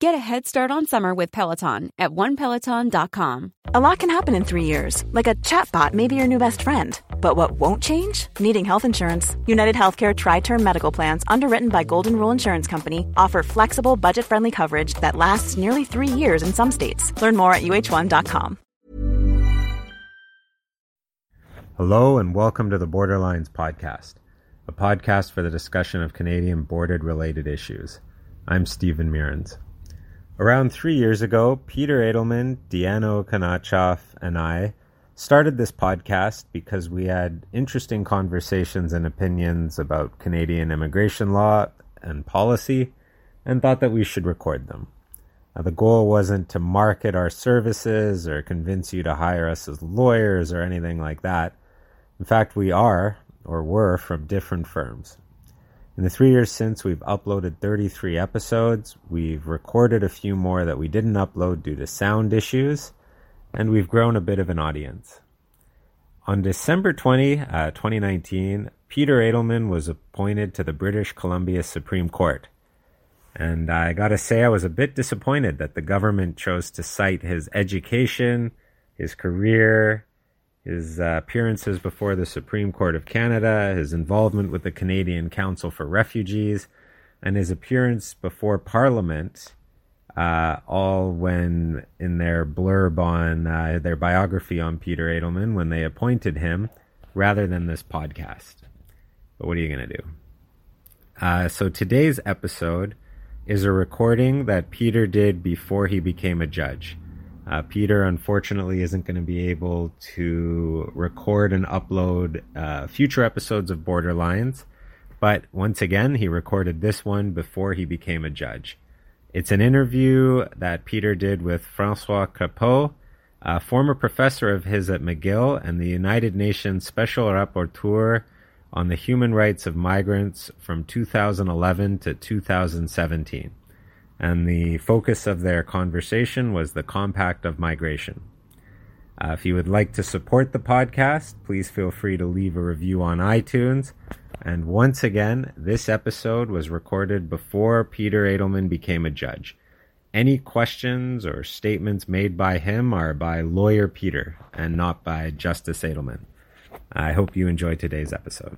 Get a head start on summer with Peloton at onepeloton.com. A lot can happen in three years, like a chatbot may be your new best friend. But what won't change? Needing health insurance. United Healthcare Tri Term Medical Plans, underwritten by Golden Rule Insurance Company, offer flexible, budget friendly coverage that lasts nearly three years in some states. Learn more at uh1.com. Hello, and welcome to the Borderlines Podcast, a podcast for the discussion of Canadian border related issues. I'm Steven Meurrens. Around three years ago, Peter Edelmann, Diana Kanachoff, and I started this podcast because we had interesting conversations and opinions about Canadian immigration law and policy and thought that we should record them. Now, the goal wasn't to market our services or convince you to hire us as lawyers or anything like that. In fact, we are, or were, from different firms. In the three years since, we've uploaded 33 episodes. We've recorded a few more that we didn't upload due to sound issues, and we've grown a bit of an audience. On December 20, uh, 2019, Peter Edelmann was appointed to the British Columbia Supreme Court. And I gotta say, I was a bit disappointed that the government chose to cite his education, his career, his uh, appearances before the Supreme Court of Canada, his involvement with the Canadian Council for Refugees, and his appearance before Parliament, uh, all when in their blurb on uh, their biography on Peter Edelmann, when they appointed him, rather than this podcast. But what are you going to do? Uh, so today's episode is a recording that Peter did before he became a judge. Uh, Peter, unfortunately, isn't going to be able to record and upload uh, future episodes of Borderlines, but once again, he recorded this one before he became a judge. It's an interview that Peter did with François Crépeau, a former professor of his at McGill and the United Nations Special Rapporteur on the Human Rights of Migrants from 2011 to 2017 and the focus of their conversation was the Compact of Migration. Uh, if you would like to support the podcast, please feel free to leave a review on iTunes. And once again, this episode was recorded before Peter Edelmann became a judge. Any questions or statements made by him are by lawyer Peter and not by Justice Edelmann. I hope you enjoy today's episode.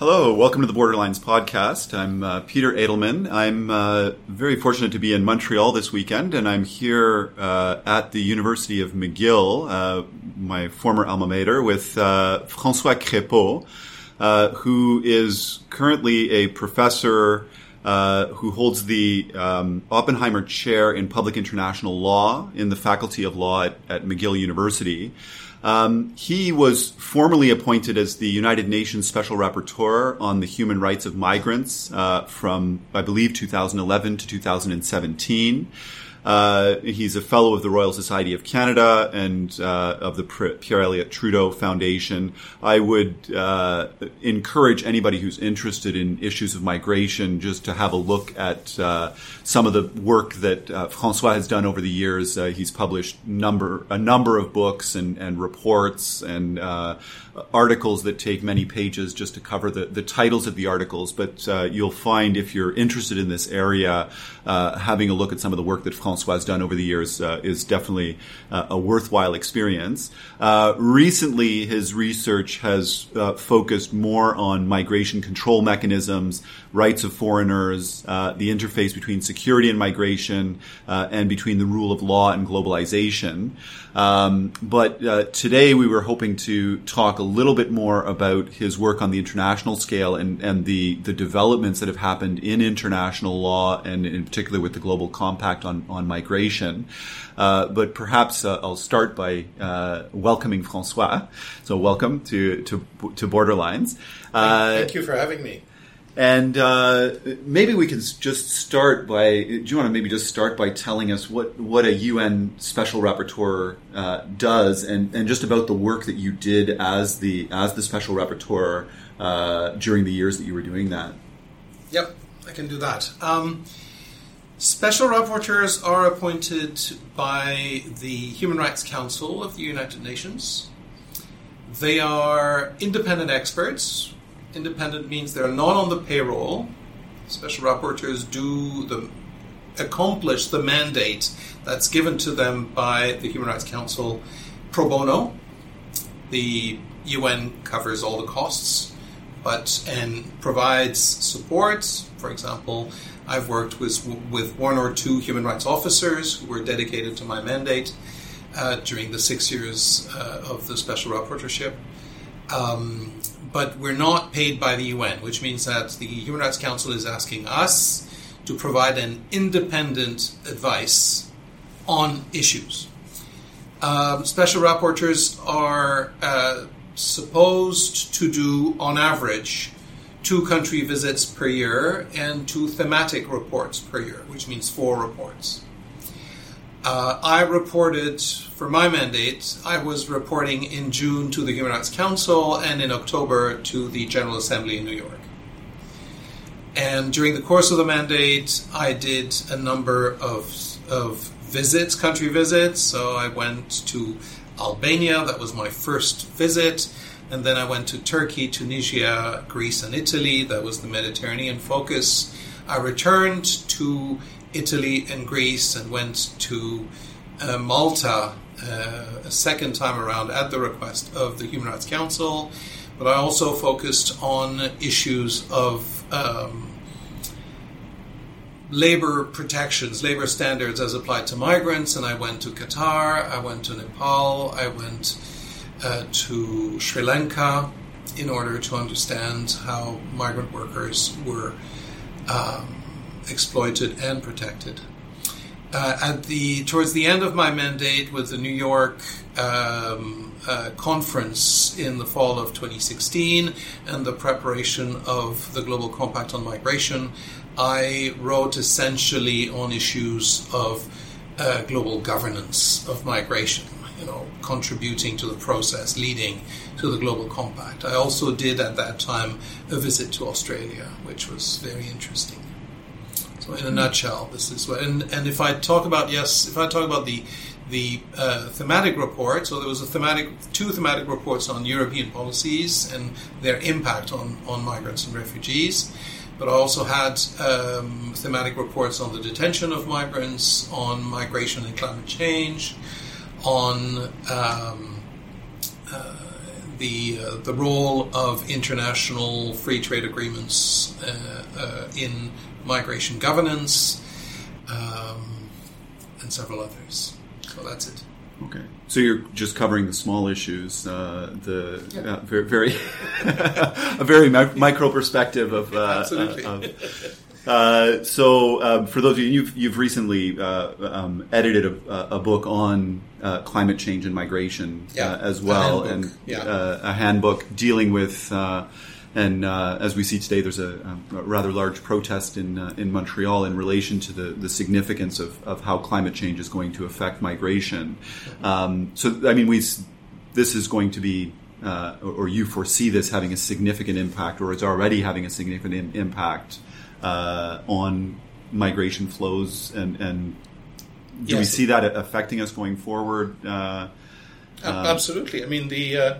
Hello, welcome to the Borderlines podcast. I'm uh, Peter Edelmann. I'm uh, very fortunate to be in Montreal this weekend, and I'm here uh, at the University of McGill, uh, my former alma mater, with uh, François Crépeau, uh, who is currently a professor who holds the um, Oppenheimer Chair in Public International Law in the Faculty of Law at, at McGill University. Um, he was formally appointed as the United Nations Special Rapporteur on the Human Rights of Migrants uh, from, I believe, 2011 to 2017. Uh, he's a fellow of the Royal Society of Canada and uh, of the Pierre Elliott Trudeau Foundation. I would uh, encourage anybody who's interested in issues of migration just to have a look at uh, some of the work that uh, François has done over the years. Uh, he's published number a number of books and, and reports and articles that take many pages just to cover the, the titles of the articles. But you'll find if you're interested in this area, having a look at some of the work that François François has done over the years uh, is definitely uh, a worthwhile experience. Uh, recently, his research has uh, focused more on migration control mechanisms, rights of foreigners, uh, the interface between security and migration, uh, and between the rule of law and globalization. Um, but uh, today we were hoping to talk a little bit more about his work on the international scale and, and the, the developments that have happened in international law and in particular with the Global Compact on, on migration. Uh, but perhaps uh, I'll start by uh, welcoming François. So welcome to, to, to Borderlines. Thank you for having me. And uh, maybe we can just start by. Do you want to maybe just start by telling us what, what a UN special rapporteur uh, does, and, and just about the work that you did as the as the special rapporteur uh, during the years that you were doing that? Yep, I can do that. Um, special rapporteurs are appointed by the Human Rights Council of the United Nations. They are independent experts independent means they're not on the payroll. Special rapporteurs do the accomplish the mandate that's given to them by the Human Rights Council pro bono. The UN covers all the costs, but and provides support. For example, I've worked with with one or two human rights officers who were dedicated to my mandate uh, during the six years uh, of the special rapporteurship. Um, but we're not paid by the UN, which means that the Human Rights Council is asking us to provide an independent advice on issues. Um, special rapporteurs are uh, supposed to do, on average, two country visits per year and two thematic reports per year, which means four reports. Uh, I reported for my mandate, I was reporting in June to the Human Rights Council and in October to the General Assembly in New York. And during the course of the mandate, I did a number of, of visits, country visits. So I went to Albania, that was my first visit. And then I went to Turkey, Tunisia, Greece, and Italy, that was the Mediterranean focus. I returned to Italy and Greece and went to uh, Malta uh, a second time around at the request of the Human Rights Council. But I also focused on issues of um, labor protections, labor standards as applied to migrants. And I went to Qatar, I went to Nepal, I went uh, to Sri Lanka in order to understand how migrant workers were. Um, exploited and protected. Uh, at the towards the end of my mandate with the New York um, uh, conference in the fall of 2016 and the preparation of the Global Compact on Migration, I wrote essentially on issues of uh, global governance of migration. You know, contributing to the process leading to the Global Compact. I also did at that time a visit to Australia, which was very interesting. So, in a nutshell, this is what. And, and if I talk about yes, if I talk about the the uh, thematic report, so there was a thematic two thematic reports on European policies and their impact on on migrants and refugees. But I also had um, thematic reports on the detention of migrants, on migration and climate change, on um, uh, the uh, the role of international free trade agreements uh, uh, in migration governance, um, and several others. So that's it. Okay. So you're just covering the small issues, uh, the yeah. uh, very, very a very mi- micro perspective of, uh, Absolutely. of Uh, so, uh, for those of you, you've, you've recently uh, um, edited a, a, book on uh, climate change and migration yeah, uh, as well, and yeah. Uh, a handbook dealing with. And as we see today, there's a, a rather large protest in in Montreal in relation to the, the significance of, of how climate change is going to affect migration. Um, so, I mean, we this is going to be uh, or you foresee this having a significant impact, or it's already having a significant impact uh, on migration flows, and, and do yes. we see that affecting us going forward? Uh, Absolutely. I mean, the uh,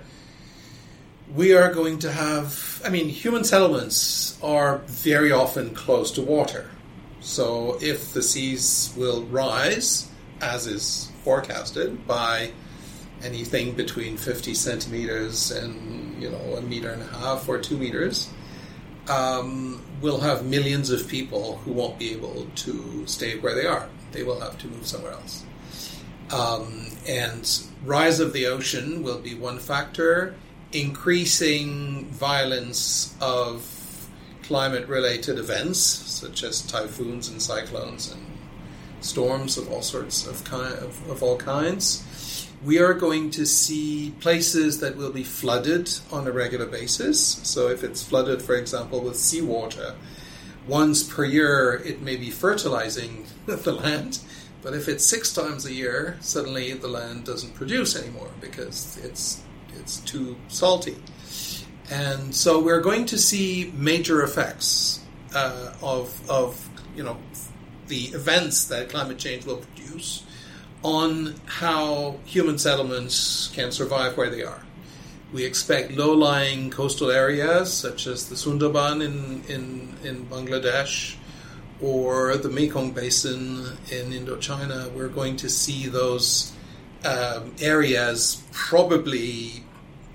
we are going to have. I mean, human settlements are very often close to water, so if the seas will rise, as is forecasted by anything between 50 centimeters and you know a meter and a half or two meters um, we'll have millions of people who won't be able to stay where they are. They will have to move somewhere else. Um, and rise of the ocean will be one factor increasing violence of climate related events such as typhoons and cyclones and storms of all sorts of, kind, of, of all kinds we are going to see places that will be flooded on a regular basis. So, if it's flooded, for example, with seawater, once per year it may be fertilizing the land. But if it's six times a year, suddenly the land doesn't produce anymore because it's it's too salty. And so we're going to see major effects uh, of of you know the events that climate change will produce on how human settlements can survive where they are. We expect low lying coastal areas such as the Sundarban in, in, in Bangladesh or the Mekong Basin in Indochina. We're going to see those um, areas probably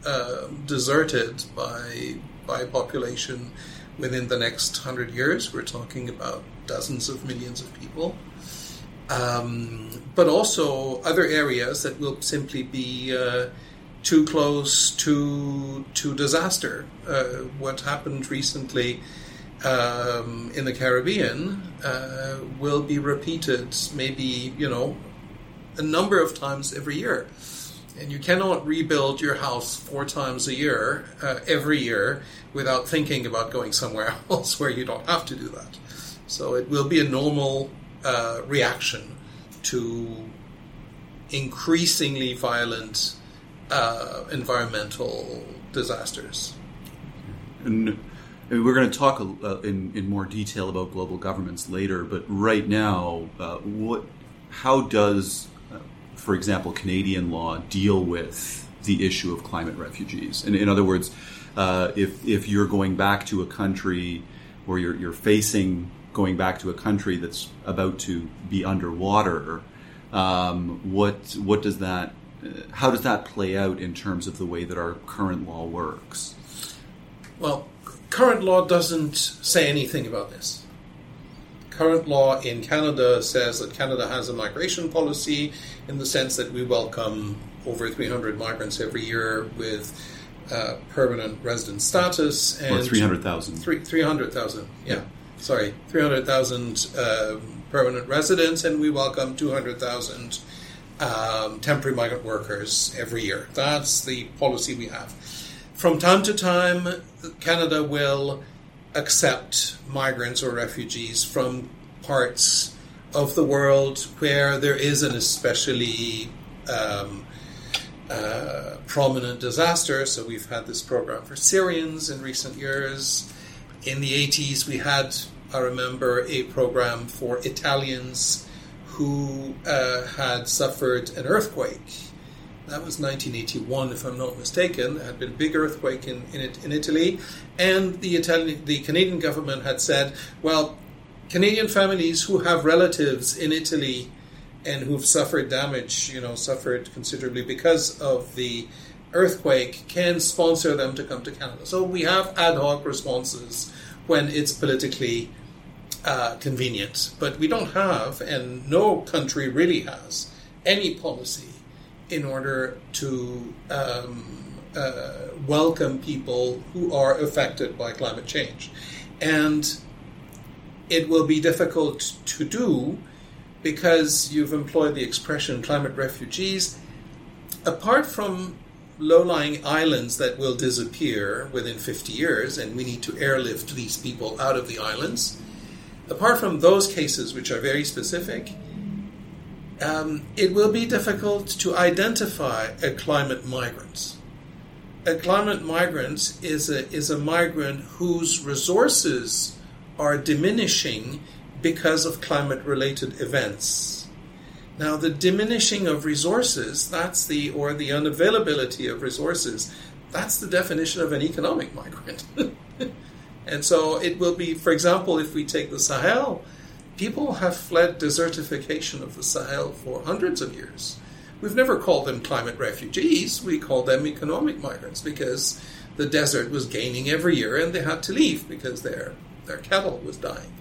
uh, deserted by, by population within the next hundred years. We're talking about dozens of millions of people um, but also other areas that will simply be uh, too close to to disaster. Uh, what happened recently um, in the Caribbean uh, will be repeated, maybe you know, a number of times every year. And you cannot rebuild your house four times a year, uh, every year, without thinking about going somewhere else where you don't have to do that. So it will be a normal uh, reaction to increasingly violent uh, environmental disasters. And we're going to talk uh, in, in more detail about global governments later, but right now, uh, what, how does, for example, Canadian law deal with the issue of climate refugees? And in other words, uh, if, if you're going back to a country or you're, you're facing going back to a country that's about to be underwater, um, what what does that uh, how does that play out in terms of the way that our current law works? Well, current law doesn't say anything about this. Current law in Canada says that Canada has a migration policy in the sense that we welcome over 300 migrants every year with uh, permanent resident status. And or 300,000. 300,000, yeah sorry, 300,000 uh, permanent residents, and we welcome 200,000 um, temporary migrant workers every year. That's the policy we have. From time to time, Canada will accept migrants or refugees from parts of the world where there is an especially um, uh, prominent disaster. So we've had this program for Syrians in recent years in the 80s, we had, I remember, a program for Italians who uh, had suffered an earthquake. That was 1981, if I'm not mistaken. There had been a big earthquake in, in, in Italy, and the Italian, the Canadian government had said, well, Canadian families who have relatives in Italy and who've suffered damage, you know, suffered considerably because of the earthquake, can sponsor them to come to Canada. So we have ad hoc responses when it's politically uh, convenient. But we don't have, and no country really has, any policy in order to um, uh, welcome people who are affected by climate change. And it will be difficult to do because you've employed the expression climate refugees. Apart from low lying islands that will disappear within 50 years, and we need to airlift these people out of the islands, apart from those cases, which are very specific, um, it will be difficult to identify a climate migrant. A climate migrant is a, is a migrant whose resources are diminishing because of climate related events. Now, the diminishing of resources, that's the, or the unavailability of resources, that's the definition of an economic migrant. and so it will be, for example, if we take the Sahel, people have fled desertification of the Sahel for hundreds of years. We've never called them climate refugees, we call them economic migrants because the desert was gaining every year and they had to leave because their, their cattle was dying.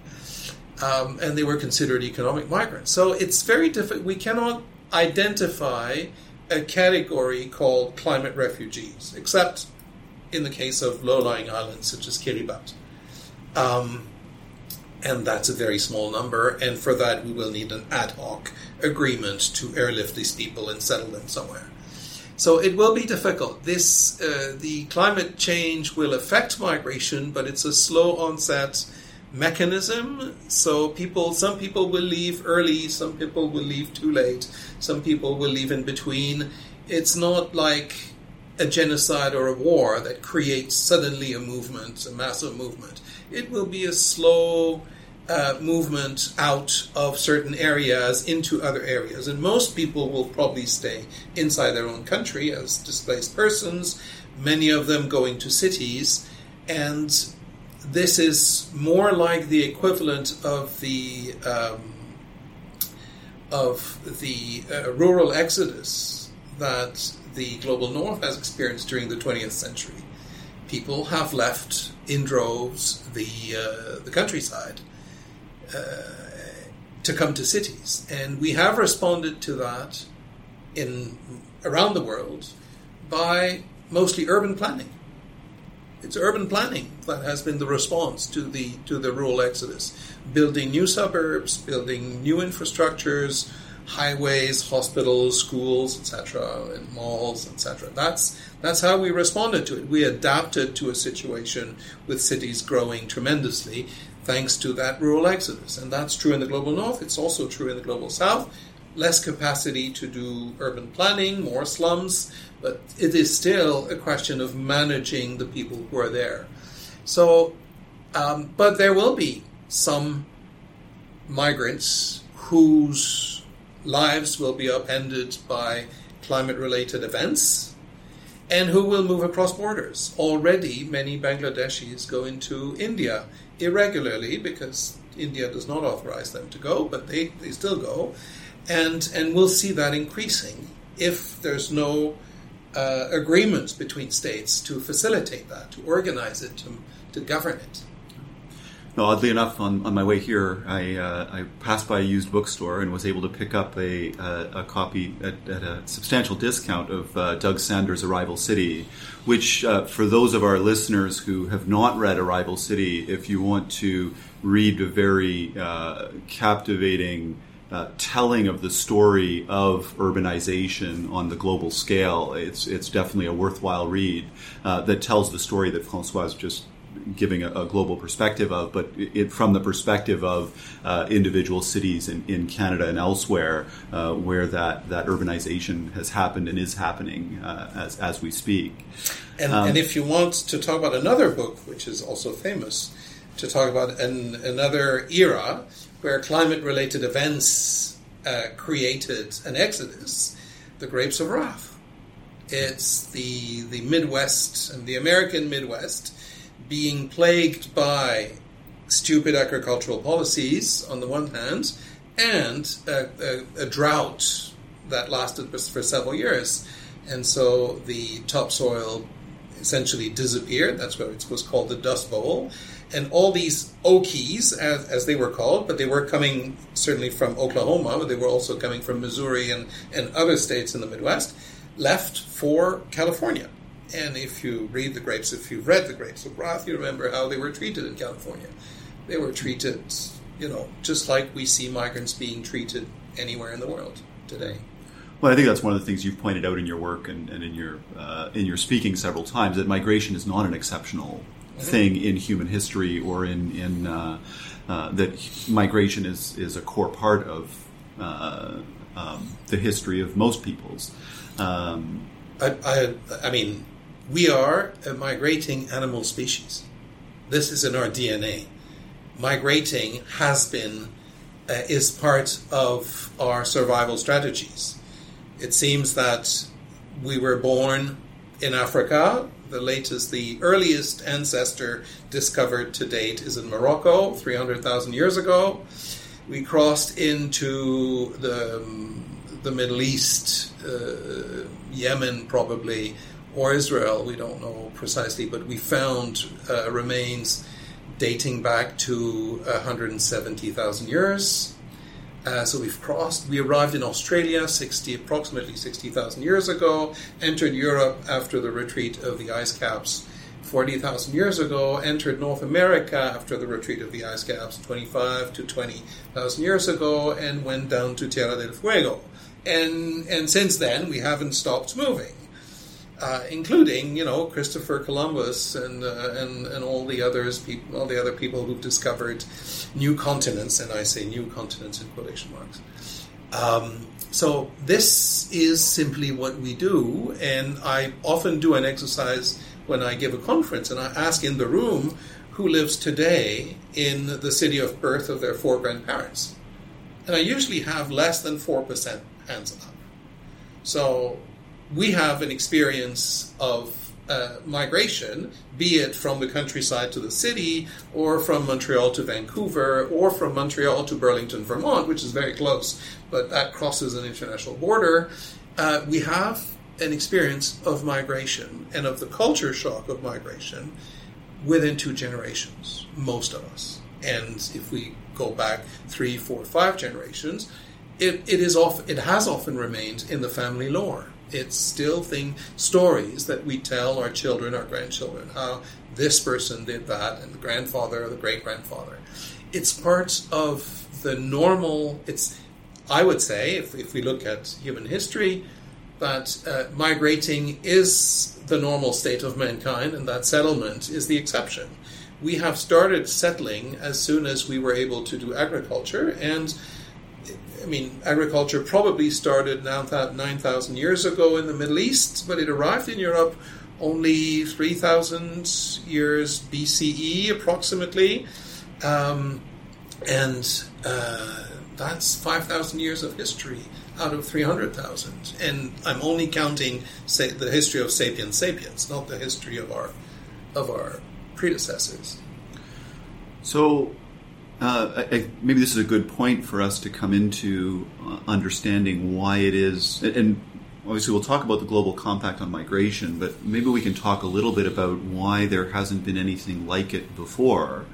Um, and they were considered economic migrants. So it's very difficult. We cannot identify a category called climate refugees, except in the case of low lying islands such as Kiribati. Um, and that's a very small number. And for that, we will need an ad hoc agreement to airlift these people and settle them somewhere. So it will be difficult. This uh, the climate change will affect migration, but it's a slow onset mechanism. So people, some people will leave early, some people will leave too late, some people will leave in between. It's not like a genocide or a war that creates suddenly a movement, a massive movement. It will be a slow uh, movement out of certain areas into other areas. And most people will probably stay inside their own country as displaced persons, many of them going to cities. And this is more like the equivalent of the um, of the uh, rural exodus that the global north has experienced during the 20th century. People have left in droves the uh, the countryside to come to cities. And we have responded to that in around the world by mostly urban planning. It's urban planning that has been the response to the to the rural exodus, building new suburbs, building new infrastructures, highways, hospitals, schools, etc., and malls, etc. That's that's how we responded to it. We adapted to a situation with cities growing tremendously, thanks to that rural exodus. And that's true in the global north, it's also true in the global south. Less capacity to do urban planning, more slums, but it is still a question of managing the people who are there. So, um, but there will be some migrants whose lives will be upended by climate related events and who will move across borders. Already, many Bangladeshis go into India irregularly because India does not authorize them to go, but they, they still go. And, and we'll see that increasing if there's no uh, agreements between states to facilitate that, to organize it, to, to govern it. No, oddly enough, on, on my way here, I, uh, I passed by a used bookstore and was able to pick up a, a, a copy at, at, a substantial discount of uh, Doug Saunders' Arrival City, which, uh, for those of our listeners who have not read Arrival City, if you want to read a very uh, captivating uh, telling of the story of urbanization on the global scale, it's, it's definitely a worthwhile read uh, that tells the story that François just giving a, a, global perspective of, but it, from the perspective of uh, individual cities in, in, Canada and elsewhere, uh, where that, that urbanization has happened and is happening uh, as, as we speak. And, um, and, if you want to talk about another book, which is also famous, to talk about an, another era where climate related events uh, created an exodus, The Grapes of Wrath. It's the, the Midwest and the American Midwest being plagued by stupid agricultural policies on the one hand, and a, a, a drought that lasted for several years. And so the topsoil essentially disappeared. That's what it was called the Dust Bowl. And all these Okies, as, as, they were called, but they were coming certainly from Oklahoma, but they were also coming from Missouri and, and other states in the Midwest, left for California. And if you read the grapes, if you've read the grapes of wrath, you remember how they were treated in California. They were treated you know, just like we see migrants being treated anywhere in the world today. Well, I think that's one of the things you've pointed out in your work and, and in your uh, in your speaking several times that migration is not an exceptional mm-hmm. thing in human history or in in uh, uh, that migration is is a core part of uh, um, the history of most peoples. Um, I, I, I mean, we are a migrating animal species. This is in our DNA. Migrating has been, uh, is part of our survival strategies. It seems that we were born in Africa. The latest, the earliest ancestor discovered to date is in Morocco, 300,000 years ago. We crossed into the, the Middle East, uh, Yemen probably, or Israel, we don't know precisely, but we found uh, remains dating back to 170,000 years. Uh, so we've crossed. We arrived in Australia 60, approximately 60,000 years ago, entered Europe after the retreat of the ice caps 40,000 years ago, entered North America after the retreat of the ice caps 25 to 20,000 years ago, and went down to Tierra del Fuego. And, and since then, we haven't stopped moving uh, including you know Christopher Columbus and uh, and and all the others people all the other people who've discovered new continents and I say new continents in quotation marks. Um, so this is simply what we do, and I often do an exercise when I give a conference, and I ask in the room who lives today in the city of birth of their four grandparents, and I usually have less than four percent hands up. So we have an experience of uh, migration, be it from the countryside to the city, or from Montreal to Vancouver, or from Montreal to Burlington, Vermont, which is very close, but that crosses an international border. Uh, we have an experience of migration and of the culture shock of migration within two generations, most of us. And if we go back three, four, five generations, it, it is off, it has often remained in the family lore it's still thing stories that we tell our children, our grandchildren, how this person did that, and the grandfather or the great grandfather. It's part of the normal. It's I would say, if, if we look at human history, that uh, migrating is the normal state of mankind, and that settlement is the exception. We have started settling as soon as we were able to do agriculture, and I mean, agriculture probably started 9,000 years ago in the Middle East, but it arrived in Europe only 3,000 years BCE, approximately. Um, and uh, that's 5,000 years of history out of 300,000. And I'm only counting say, the history of sapiens sapiens, not the history of our, of our predecessors. So, uh, I, maybe this is a good point for us to come into uh, understanding why it is, and obviously we'll talk about the global compact on migration, but maybe we can talk a little bit about why there hasn't been anything like it before.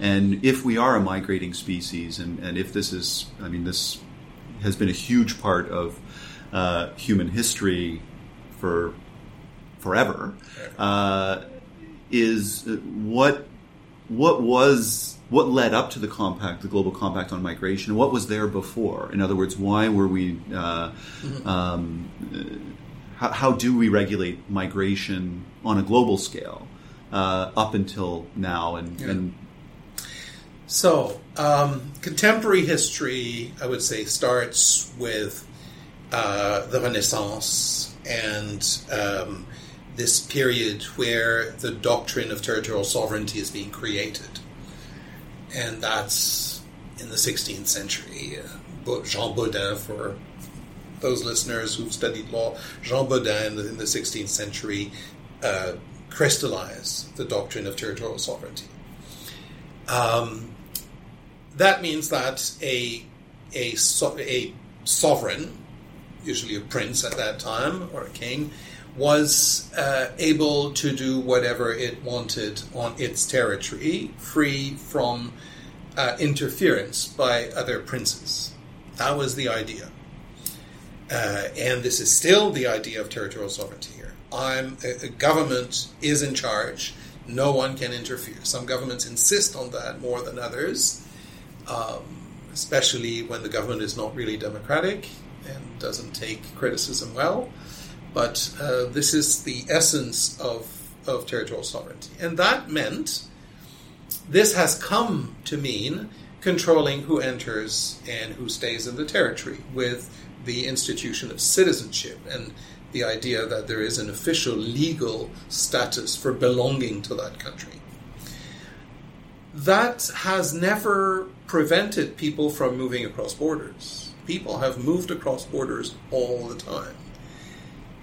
And if we are a migrating species, and, and if this is, I mean, this has been a huge part of uh, human history for forever, uh, is what what was what led up to the compact, the global compact on migration? What was there before? In other words, why were we? Uh, mm-hmm. um, how, how, do we regulate migration on a global scale uh, up until now? And, yeah. and so, um, contemporary history, I would say, starts with uh, the Renaissance and um, this period where the doctrine of territorial sovereignty is being created and that's in the 16th century. Uh, Jean Bodin, for those listeners who've studied law, Jean Bodin in the, in the 16th century uh, crystallized the doctrine of territorial sovereignty. Um, that means that a, a, a sovereign, usually a prince at that time or a king, was uh, able to do whatever it wanted on its territory, free from uh, interference by other princes. That was the idea. Uh, and this is still the idea of territorial sovereignty here. I'm, a, a government is in charge, no one can interfere. Some governments insist on that more than others. um, especially when the government is not really democratic and doesn't take criticism well. But uh, this is the essence of, of territorial sovereignty. And that meant this has come to mean controlling who enters and who stays in the territory with the institution of citizenship and the idea that there is an official legal status for belonging to that country. That has never prevented people from moving across borders. People have moved across borders all the time.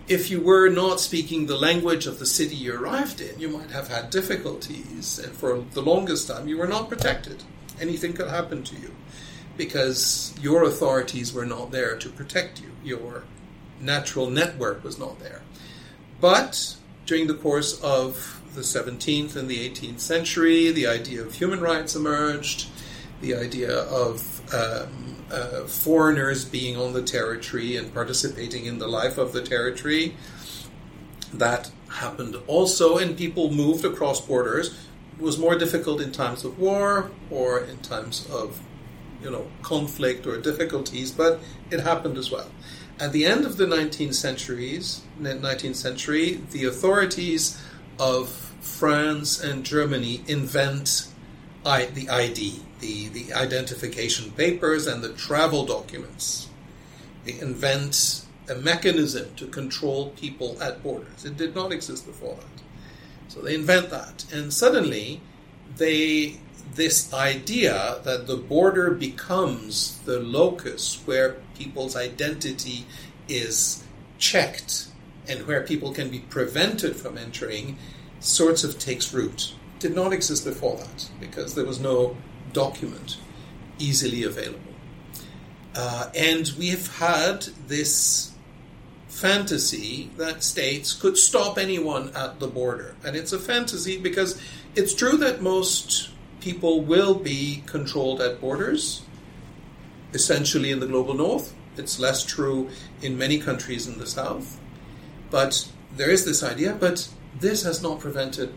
If you were not speaking the language of the city you arrived in, you might have had difficulties, and for the longest time, you were not protected. Anything could happen to you because your authorities were not there to protect you. Your natural network was not there. But during the course of the 17th and the 18th century, the idea of human rights emerged, the idea of um, uh, foreigners being on the territory and participating in the life of the territory. That happened also, and people moved across borders. It was more difficult in times of war or in times of you know conflict or difficulties, but it happened as well. At the end of the 19th centuries, 19th century, the authorities of France and Germany invent I, the ID, the, the identification papers and the travel documents. They invent a mechanism to control people at borders. It did not exist before that. So they invent that. And suddenly, they this idea that the border becomes the locus where people's identity is checked and where people can be prevented from entering sorts of takes root. Did not exist before that because there was no document easily available. Uh, and we have had this fantasy that states could stop anyone at the border. And it's a fantasy because it's true that most people will be controlled at borders, essentially in the global north. It's less true in many countries in the south. But there is this idea, but this has not prevented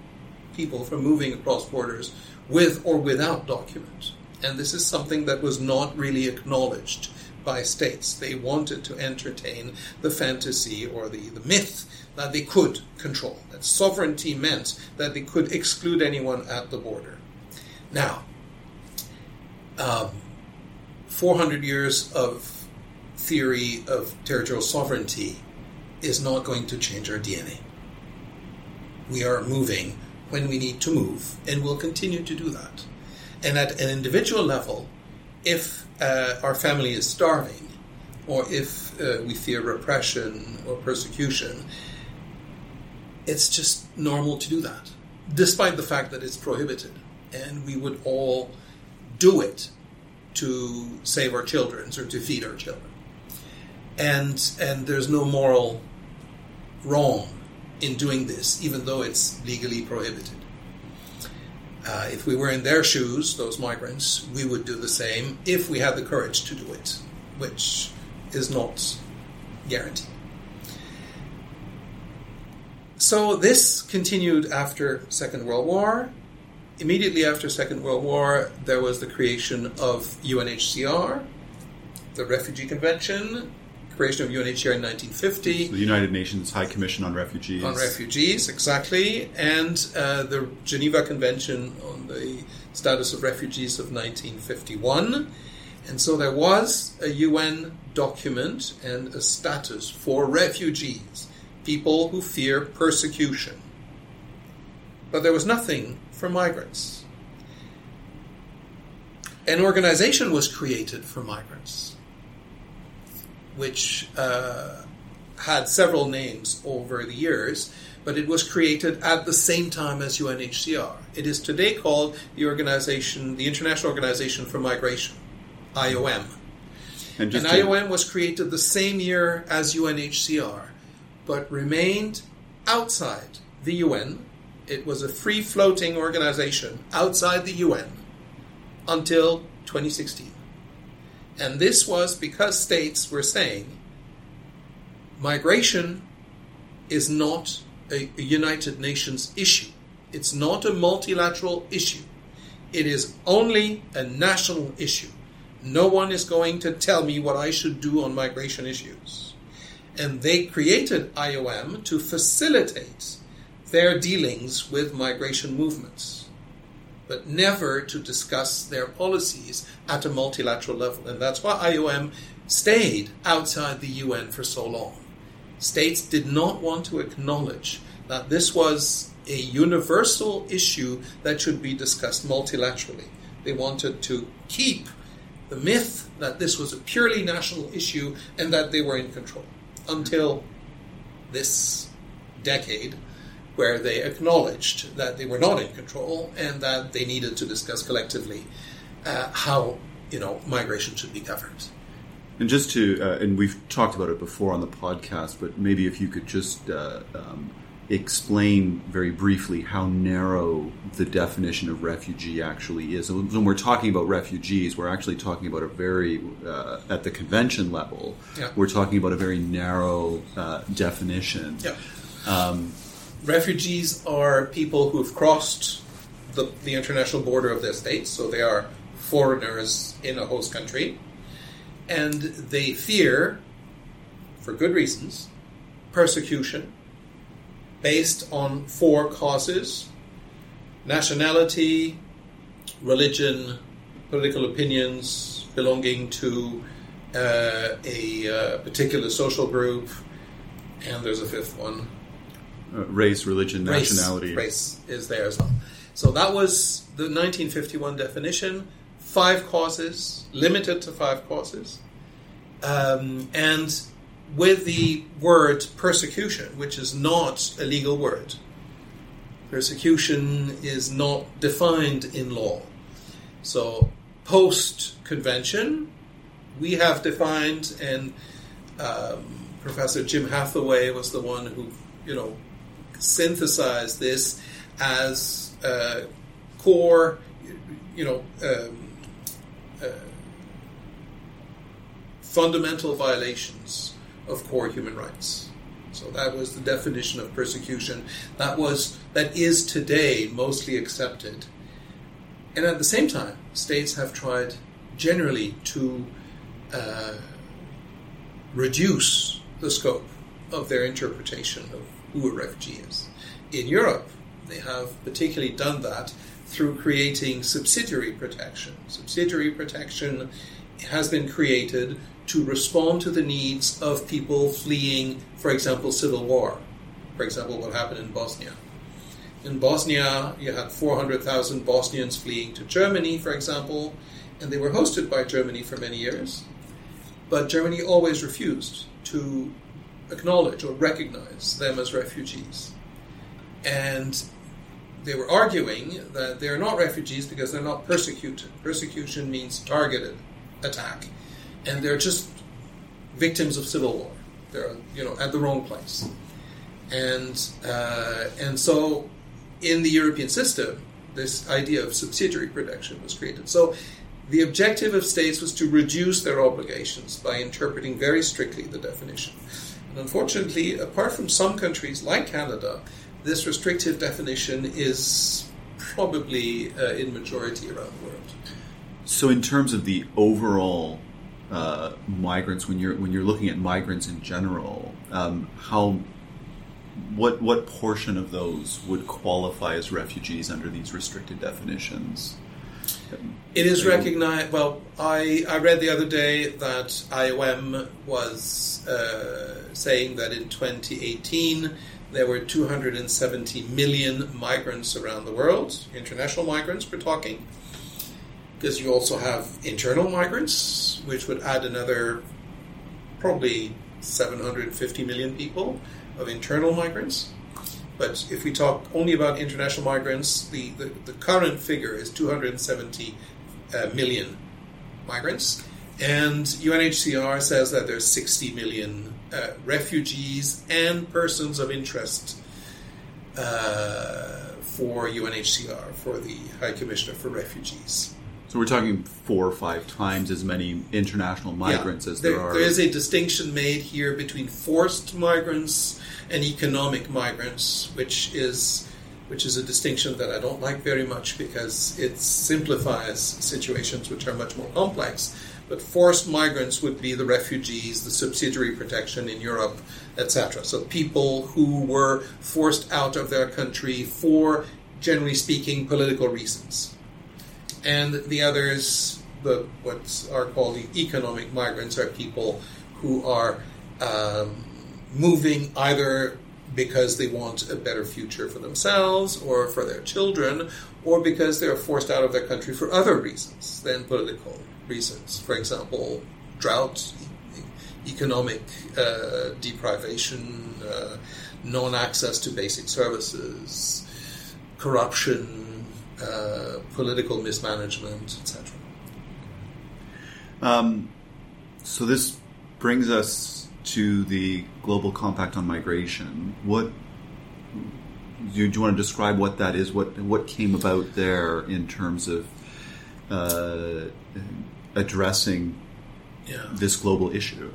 people from moving across borders with or without document. And this is something that was not really acknowledged by states. They wanted to entertain the fantasy or the, the myth that they could control, that sovereignty meant that they could exclude anyone at the border. Now, um, 400 years of theory of territorial sovereignty is not going to change our DNA. We are moving when we need to move, and we'll continue to do that. And at an individual level, if uh, our family is starving, or if uh, we fear repression or persecution, it's just normal to do that, despite the fact that it's prohibited and we would all do it to save our children or to feed our children. And and there's no moral wrong in doing this, even though it's legally prohibited. Uh, if we were in their shoes, those migrants, we would do the same if we had the courage to do it, which is not guaranteed. So this continued after Second World War, immediately after Second World War, there was the creation of UNHCR, the Refugee Convention, creation of UNHCR in 1950. the United Nations High Commission on Refugees. On refugees, exactly, and uh, the Geneva Convention on the Status of Refugees of 1951. And so there was a UN document and a status for refugees, people who fear persecution. But there was nothing for migrants. An organization was created for migrants, which uh, had several names over the years, but it was created at the same time as UNHCR. It is today called the organization, the International Organization for Migration, IOM. And, and IOM was created the same year as UNHCR, but remained outside the UN it was a free floating organization outside the UN until 2016. And this was because states were saying migration is not a, United Nations issue. It's not a multilateral issue. It is only a national issue. No one is going to tell me what I should do on migration issues. And they created IOM to facilitate their dealings with migration movements, but never to discuss their policies at a multilateral level. And that's why IOM stayed outside the UN for so long. States did not want to acknowledge that this was a universal issue that should be discussed multilaterally. They wanted to keep the myth that this was a purely national issue and that they were in control until this decade where they acknowledged that they were not in control and that they needed to discuss collectively uh, how you know migration should be governed. And just to, uh, and we've talked about it before on the podcast, but maybe if you could just uh, um, explain very briefly how narrow the definition of refugee actually is. When we're talking about refugees, we're actually talking about a very, uh, at the convention level, yeah. we're talking about a very narrow uh, definition. Yeah. Um, refugees are people who've crossed the, the international border of their state, so they are foreigners in a host country, and they fear, for good reasons, persecution based on four causes nationality, religion, political opinions, belonging to uh, a uh, particular social group, and there's a fifth one uh, race, religion, race, nationality. Race is there as well. So that was the 1951 definition. Five causes, limited to five causes. Um, and with the word persecution, which is not a legal word. Persecution is not defined in law. So, post convention, we have defined, and um, Professor Jim Hathaway was the one who, you know, synthesized this as uh, core, you know, um, uh, fundamental violations of core human rights. So that was the definition of persecution. That was that is today mostly accepted. And at the same time, states have tried generally to uh, reduce the scope of their interpretation of who a refugee is. In Europe, they have particularly done that through creating subsidiary protection. Subsidiary protection has been created to respond to the needs of people fleeing, for example, civil war. For example, what happened in Bosnia. In Bosnia, you had 400,000 Bosnians fleeing to Germany, for example, and they were hosted by Germany for many years. But Germany always refused to acknowledge or recognize them as refugees. And they were arguing that they're not refugees because they're not persecuted. Persecution means targeted attack and they're just victims of civil war. They're you know at the wrong place, and uh, and so in the European system, this idea of subsidiary protection was created. So the objective of states was to reduce their obligations by interpreting very strictly the definition. And unfortunately, apart from some countries like Canada, this restrictive definition is probably uh, in majority around the world. So, in terms of the overall uh, migrants when you're when you're looking at migrants in general um, how what what portion of those would qualify as refugees under these restricted definitions it is recognized well I, I read the other day that IOM was uh, saying that in 2018 there were 270 million migrants around the world international migrants we're talking because you also have internal migrants, which would add another probably 750 million people of internal migrants. But if we talk only about international migrants, the, the, the current figure is 270 uh, million migrants. And UNHCR says that there's 60 million uh, refugees and persons of interest uh, for UNHCR, for the High Commissioner for Refugees. So we're talking four or five times as many international migrants yeah, as there, there, are. There is a distinction made here between forced migrants and economic migrants, which is which is a distinction that I don't like very much because it simplifies situations which are much more complex. But forced migrants would be the refugees, the subsidiary protection in Europe, etc. So people who were forced out of their country for, generally speaking, political reasons. And the others, the what are called the economic migrants, are people who are um, moving either because they want a better future for themselves or for their children, or because they're forced out of their country for other reasons than political reasons. For example, drought, economic uh, deprivation, uh, non access to basic services, corruption, uh, political mismanagement, etc. Um, so this brings us to the Global Compact on Migration. What do you, do you want to describe what that is? What what came about there in terms of uh, addressing Yeah. this global issue?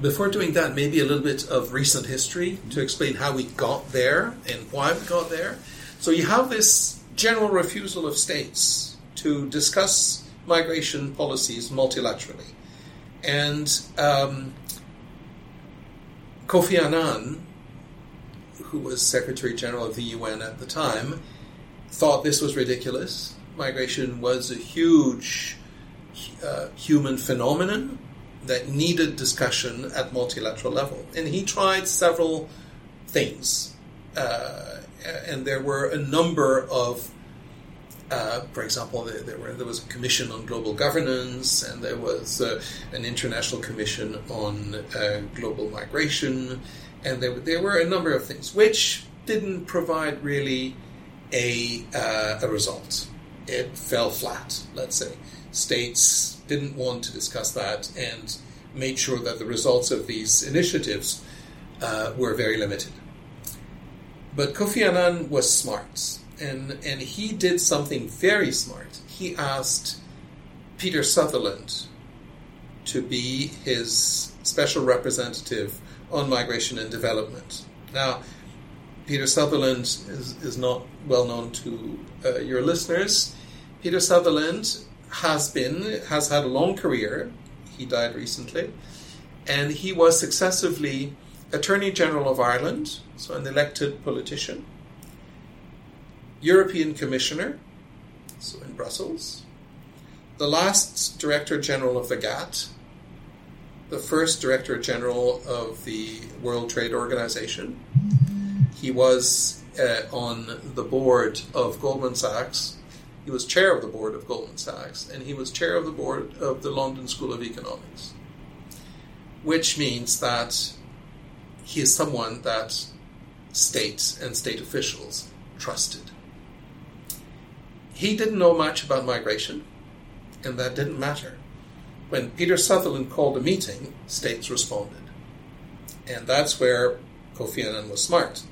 Before doing that, maybe a little bit of recent history to explain how we got there and why we got there. So you have this general refusal of states to discuss migration policies multilaterally. And um, Kofi Annan, who was Secretary General of the UN at the time, thought this was ridiculous. Migration was a huge uh, human phenomenon that needed discussion at multilateral level. And he tried several things. Uh, and there were a number of, uh, for example, there, were, there was a commission on global governance, and there was uh, an international commission on uh, global migration, and there, there were a number of things which didn't provide really a, uh, a result. It fell flat, let's say. States didn't want to discuss that and made sure that the results of these initiatives uh, were very limited. But Kofi Annan was smart, and, and he did something very smart. He asked Peter Sutherland to be his special representative on migration and development. Now, Peter Sutherland is, is not well known to uh, your listeners. Peter Sutherland has been has had a long career. He died recently, and he was successively Attorney General of Ireland, so an elected politician, European Commissioner, so in Brussels, the last Director General of the GATT, the first Director General of the World Trade Organization. He was uh, on the board of Goldman Sachs. He was chair of the board of Goldman Sachs, and he was chair of the board of the London School of Economics, which means that he is someone that states and state officials trusted. He didn't know much about migration, and that didn't matter. When Peter Sutherland called a meeting, states responded. And that's where Kofi Annan was smart.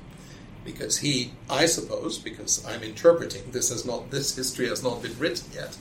Because he, I suppose, because I'm interpreting, this has not this history has not been written yet.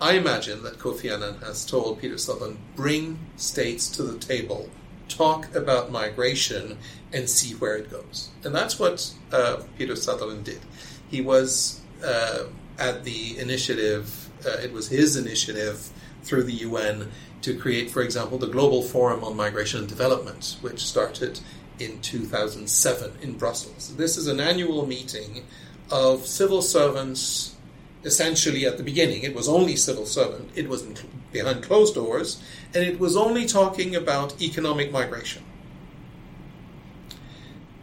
I imagine that Kofi Annan has told Peter Sutherland, bring states to the table, talk about migration, and see where it goes. And that's what uh, Peter Sutherland did. He was uh, at the initiative, uh, it was his initiative through the UN to create, for example, the Global Forum on Migration and Development, which started in 2007 in Brussels. This is an annual meeting of civil servants, essentially at the beginning. It was only civil servant, it was behind closed doors, and it was only talking about economic migration.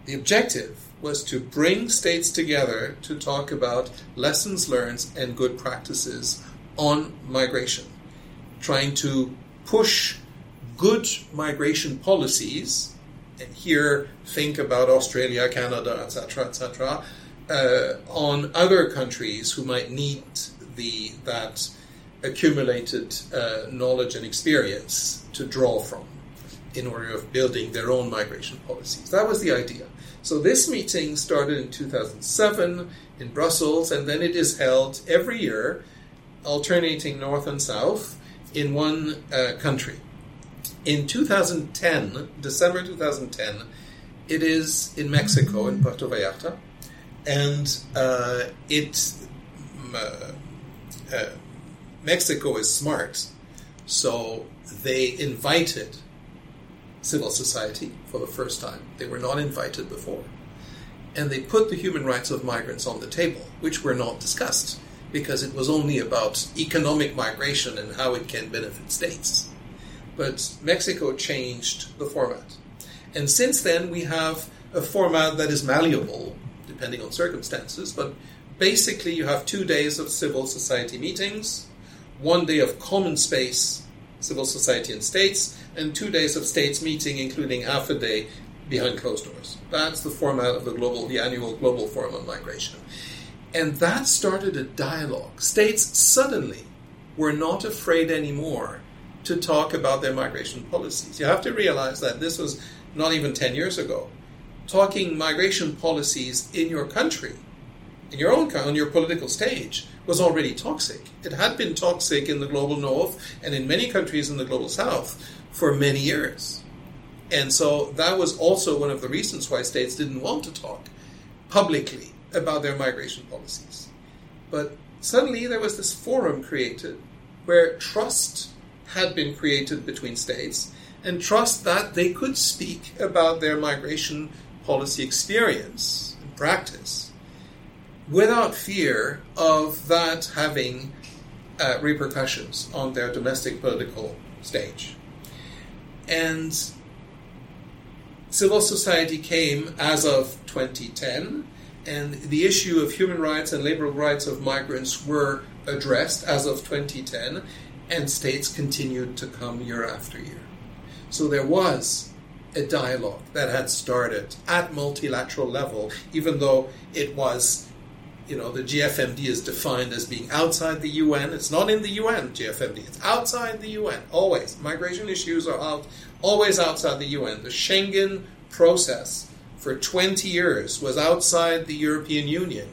The objective was to bring states together to talk about lessons learned and good practices on migration, trying to push good migration policies, and here think about Australia, Canada, etc., etc., uh, on other countries who might need the that accumulated uh, knowledge and experience to draw from in order of building their own migration policies. That was the idea. So this meeting started in 2007 in Brussels, and then it is held every year, alternating north and south, in one uh, country. In 2010, December 2010, it is in Mexico, in Puerto Vallarta, and uh, it uh, uh, Mexico is smart, so they invited civil society for the first time. They were not invited before. And they put the human rights of migrants on the table, which were not discussed because it was only about economic migration and how it can benefit states. But Mexico changed the format. And since then, we have a format that is malleable, depending on circumstances, but basically, you have two days of civil society meetings, one day of common space, civil society and states, and two days of states meeting, including half a day behind closed doors. That's the format of the global, the annual Global Forum on Migration. And that started a dialogue. States suddenly were not afraid anymore to talk about their migration policies. You have to realize that this was not even 10 years ago. Talking migration policies in your country, in your own country on your political stage, was already toxic. It had been toxic in the global north and in many countries in the global south for many years. And so that was also one of the reasons why states didn't want to talk publicly about their migration policies. But suddenly there was this forum created where trust had been created between states and trust that they could speak about their migration policy experience and practice without fear of that having uh, repercussions on their domestic political stage. And civil society came as of 2010, and the issue of human rights and labor rights of migrants were addressed as of 2010, and states continued to come year after year. So there was a dialogue that had started at multilateral level, even though it was, you know, the GFMD is defined as being outside the UN. It's not in the UN, GFMD. It's outside the UN, always. Migration issues are out, always outside the UN. The Schengen process for 20 years was outside the European Union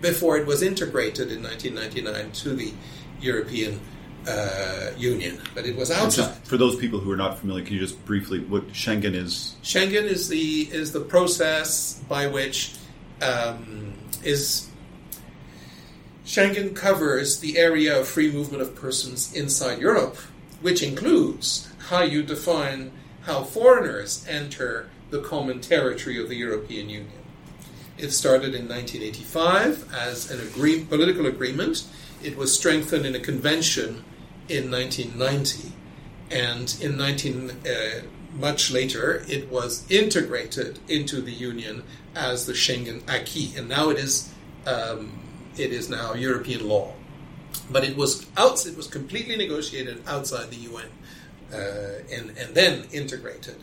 before it was integrated in 1999 to the European uh, Union, but it was outside. Just, for those people who are not familiar, can you just briefly what Schengen is? Schengen is the is the process by which um, is Schengen covers the area of free movement of persons inside Europe, which includes how you define how foreigners enter the common territory of the European Union. It started in 1985 as an agree- political agreement. It was strengthened in a convention in 1990, and in 19 uh, much later it was integrated into the union as the Schengen acquis, and now it is um, it is now European law. But it was out, it was completely negotiated outside the UN, uh, and and then integrated.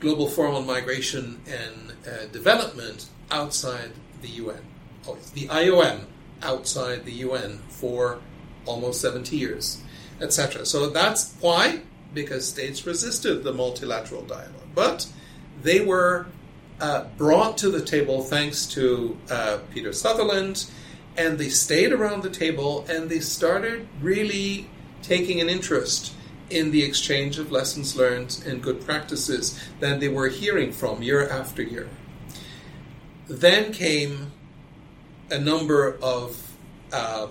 Global Forum on Migration and uh, Development outside the UN. Oh, the IOM outside the UN for almost 70 years etc. So that's why, because states resisted the multilateral dialogue. But they were uh, brought to the table thanks to uh, Peter Sutherland, and they stayed around the table and they started really taking an interest in the exchange of lessons learned and good practices that they were hearing from year after year. Then came a number of um,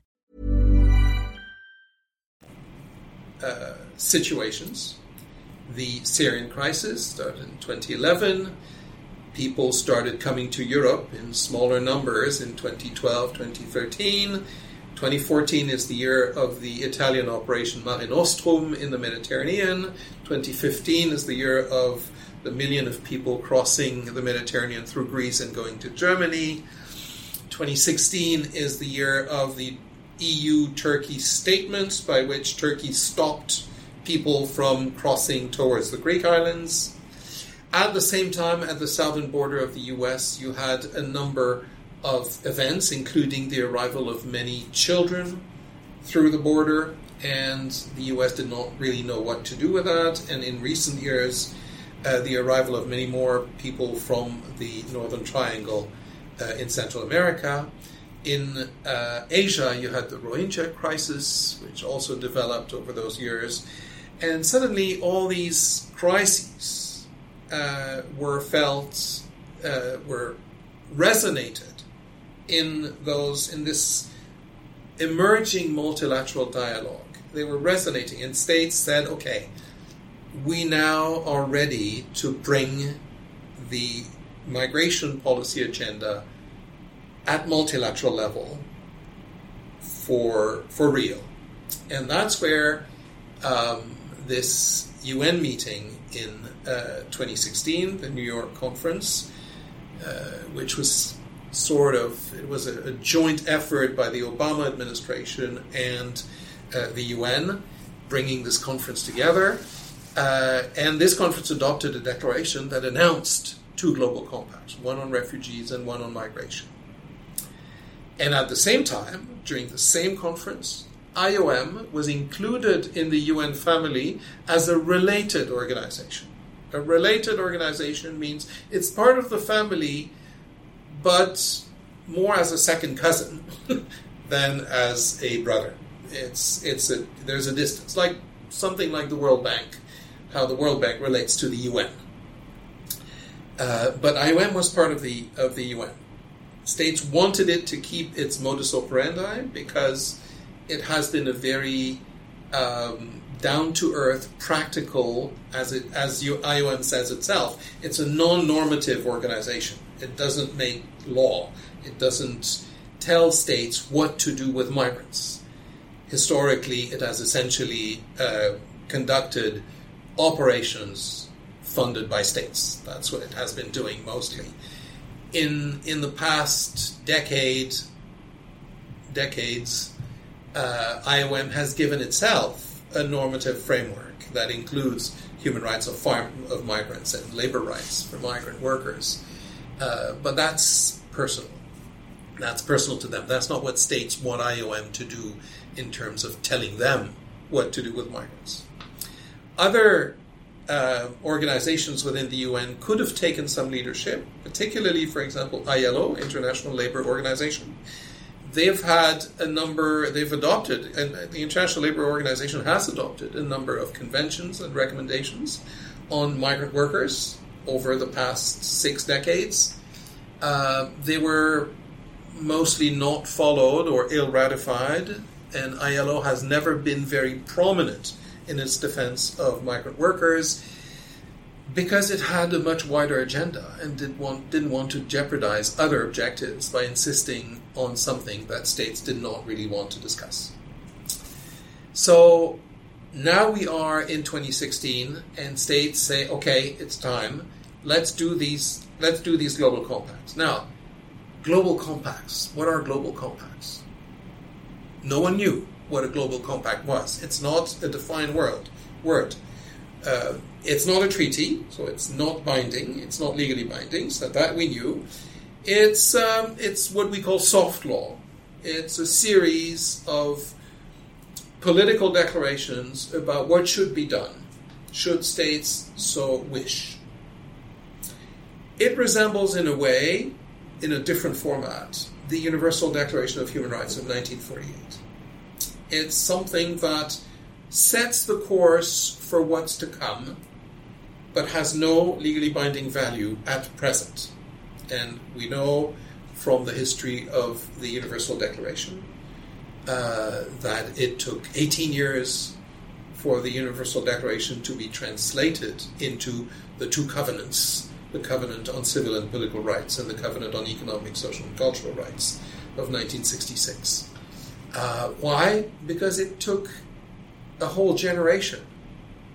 Uh, situations The Syrian crisis started in 2011. People started coming to Europe in smaller numbers in 2012, 2013. 2014 is the year of the Italian Operation Mare Nostrum in the Mediterranean. 2015 is the year of the million of people crossing the Mediterranean through Greece and going to Germany. 2016 is the year of the EU Turkey statements by which Turkey stopped people from crossing towards the Greek islands. At the same time, at the southern border of the US, you had a number of events, including the arrival of many children through the border, and the US did not really know what to do with that. And in recent years, uh, the arrival of many more people from the Northern Triangle uh, in Central America. In uh, Asia, you had the Rohingya crisis, which also developed over those years. And suddenly, all these crises uh, were felt, uh, were resonated in those, in this emerging multilateral dialogue. They were resonating, and states said, okay, we now are ready to bring the migration policy agenda at multilateral level for for real, and that's where um, this UN meeting in uh, 2016, the New York conference, uh, which was sort of it was a, a, joint effort by the Obama administration and uh, the UN, bringing this conference together. Uh, and this conference adopted a declaration that announced two global compacts, one on refugees and one on migration. And at the same time, during the same conference, IOM was included in the UN family as a related organization. A related organization means it's part of the family, but more as a second cousin than as a brother. It's it's a there's a distance, like something like the World Bank, how the World Bank relates to the UN. Uh, but IOM was part of the of the UN. States wanted it to keep its modus operandi because it has been a very um, down to earth, practical, as it as IOM says itself. It's a non normative organization. It doesn't make law. It doesn't tell states what to do with migrants. Historically, it has essentially uh, conducted operations funded by states. That's what it has been doing mostly. In in the past decade, decades, uh, IOM has given itself a normative framework that includes human rights of farm of migrants and labor rights for migrant workers. Uh, but that's personal. That's personal to them. That's not what states want IOM to do in terms of telling them what to do with migrants. Other uh, organizations within the UN could have taken some leadership, particularly, for example, ILO, International Labour Organization. They've had a number, they've adopted, and the International Labour Organization has adopted a number of conventions and recommendations on migrant workers over the past six decades. Uh, they were mostly not followed or ill ratified, and ILO has never been very prominent in its defense of migrant workers because it had a much wider agenda and did want, didn't want to jeopardize other objectives by insisting on something that states did not really want to discuss. So now we are in 2016, and states say, "Okay, it's time. Let's do these. Let's do these global compacts." Now, global compacts. What are global compacts? No one knew what a global compact was. It's not a defined word. Word. Uh, it's not a treaty, so it's not binding. It's not legally binding. So that we knew. It's um, it's what we call soft law. It's a series of political declarations about what should be done, should states so wish. It resembles, in a way, in a different format, the Universal Declaration of Human Rights of 1948. It's something that sets the course for what's to come, but has no legally binding value at present. And we know from the history of the Universal Declaration uh, that it took 18 years for the Universal Declaration to be translated into the two covenants the Covenant on Civil and Political Rights and the Covenant on Economic, Social, and Cultural Rights of 1966. Uh, why? Because it took a whole generation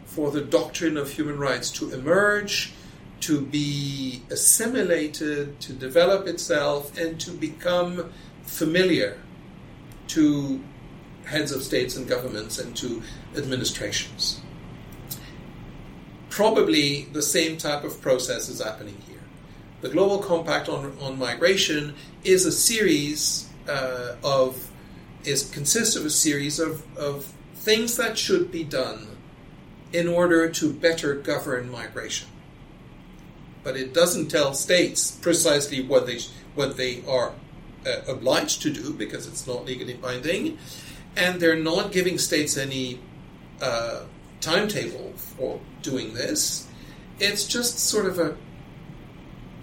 for the doctrine of human rights to emerge, to be assimilated, to develop itself, and to become familiar to heads of states and governments and to administrations. Probably the same type of process is happening here. The Global Compact on, on Migration is a series uh, of is consists of a series of, of things that should be done in order to better govern migration. But it doesn't tell states precisely what they what they are uh, obliged to do because it's not legally binding, and they're not giving states any uh, timetable for doing this. It's just sort of a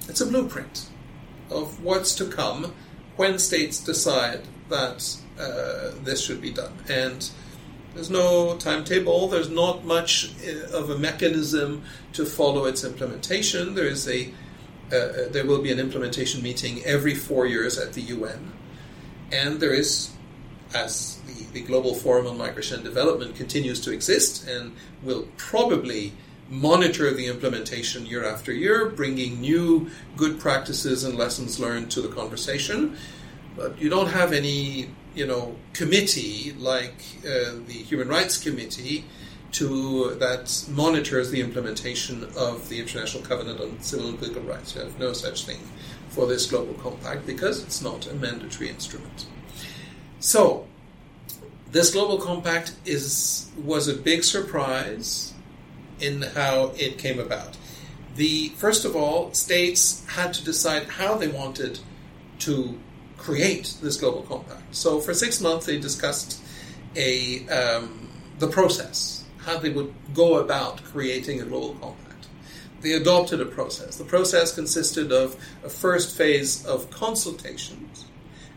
it's a blueprint of what's to come when states decide that uh, this should be done. And there's no timetable. There's not much uh, of a mechanism to follow its implementation. There is a uh, uh there will be an implementation meeting every four years at the UN, and there is, as the, the Global Forum on Migration and Development continues to exist and will probably monitor the implementation year after year, bringing new good practices and lessons learned to the conversation. But you don't have any you know, committee like uh, the Human Rights Committee to that monitors the implementation of the International Covenant on Civil and Political Rights. You have no such thing for this global compact because it's not a mandatory instrument. So, this global compact is was a big surprise in how it came about. The first of all, states had to decide how they wanted to create this global compact. So for six months, they discussed a um, the process, how they would go about creating a global compact. They adopted a process. The process consisted of a first phase of consultations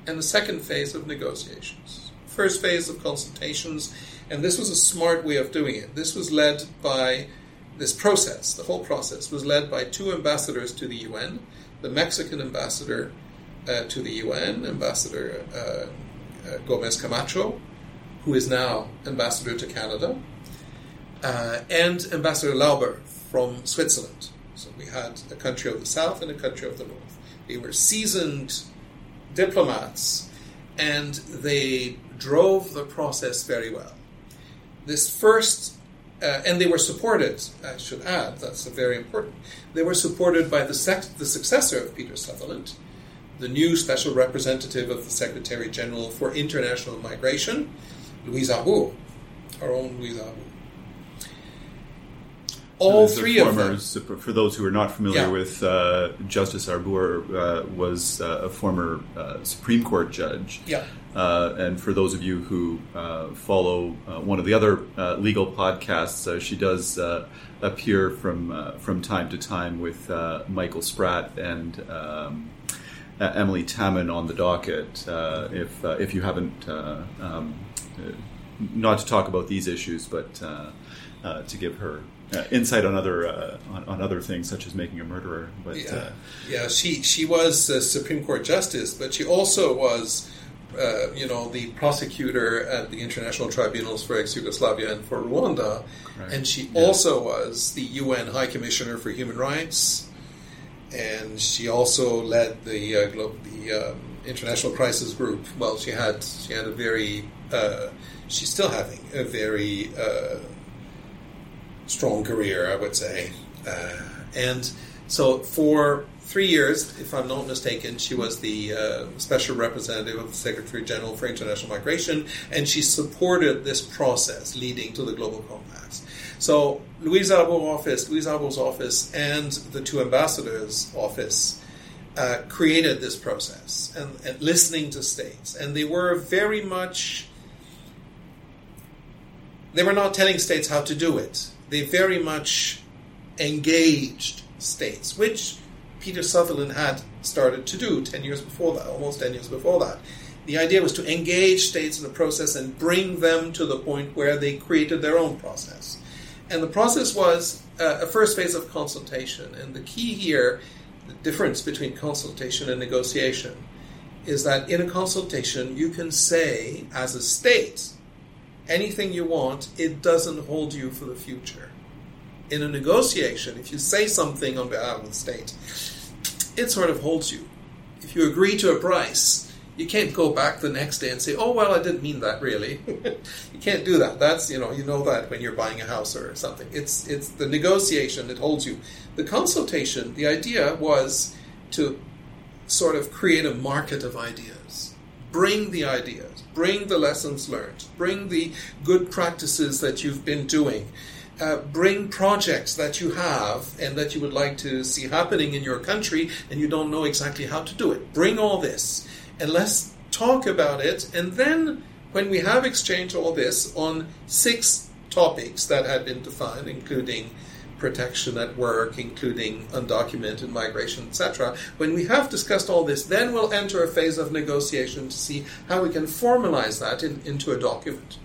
and a second phase of negotiations. First phase of consultations, and this was a smart way of doing it. This was led by this process, the whole process was led by two ambassadors to the UN, the Mexican ambassador uh, to the UN, Ambassador uh, uh, Gomez Camacho, who is now ambassador to Canada, uh, and Ambassador Lauber from Switzerland. So we had a country of the south and a country of the north. They were seasoned diplomats, and they drove the process very well. This first uh, and they were supported, I should add, that's very important. They were supported by the, the successor of Peter Sutherland, the new special representative of the Secretary General for International Migration, Louise Arbour, our own Louise Arbour. All three of them. For those who are not familiar yeah. with uh, Justice Arbour, uh, was uh, a former uh, Supreme Court judge. Yeah. Uh, and for those of you who uh, follow one of the other legal podcasts, she does appear from from time to time with Michael Spratt and. Um, Emilie Taman on the docket. Uh, if uh, if you haven't, um, not to talk about these issues, but to give her uh, insight on other uh, on, on, other things such as making a murderer. But yeah, uh, yeah she she was a Supreme Court justice, but she also was. you know the prosecutor at the international tribunals for ex-Yugoslavia and for Rwanda, and she yeah. also was the UN High Commissioner for Human Rights and she also led the uh, glo- the um, international crisis group. Well, she had she had a very uh, she's still having a very uh, strong career, I would say, uh, and so for three years, if I'm not mistaken, she was the uh, special representative of the Secretary General for International Migration, and she supported this process leading to the Global Compact. So Louise Arbour's office, Louise Arbour's office, and the two ambassadors' office uh, created this process and, and, listening to states, and they were very much. They were not telling states how to do it. They very much engaged states, which Peter Sutherland had started to do ten years before that, almost ten years before that, The idea was to engage states in the process and bring them to the point where they created their own process. And the process was uh, a first phase of consultation. And the key here, the difference between consultation and negotiation, is that in a consultation, you can say, as a state, anything you want, it doesn't hold you for the future. In a negotiation, if you say something on behalf of the state, it sort of holds you. If you agree to a price, you can't go back the next day and say, "Oh well, I didn't mean that really." you can't do that. That's you know you know that when you're buying a house or something. It's it's the negotiation that holds you. The consultation, the idea was to sort of create a market of ideas. Bring the ideas, bring the lessons learned, bring the good practices that you've been doing. Uh, bring projects that you have and that you would like to see happening in your country and you don't know exactly how to do it. Bring all this and let's talk about it. And then, when we have exchanged all this on six topics that had been defined, including protection at work, including undocumented migration, etc. When we have discussed all this, then we'll enter a phase of negotiation to see how we can formalize that in, into a document.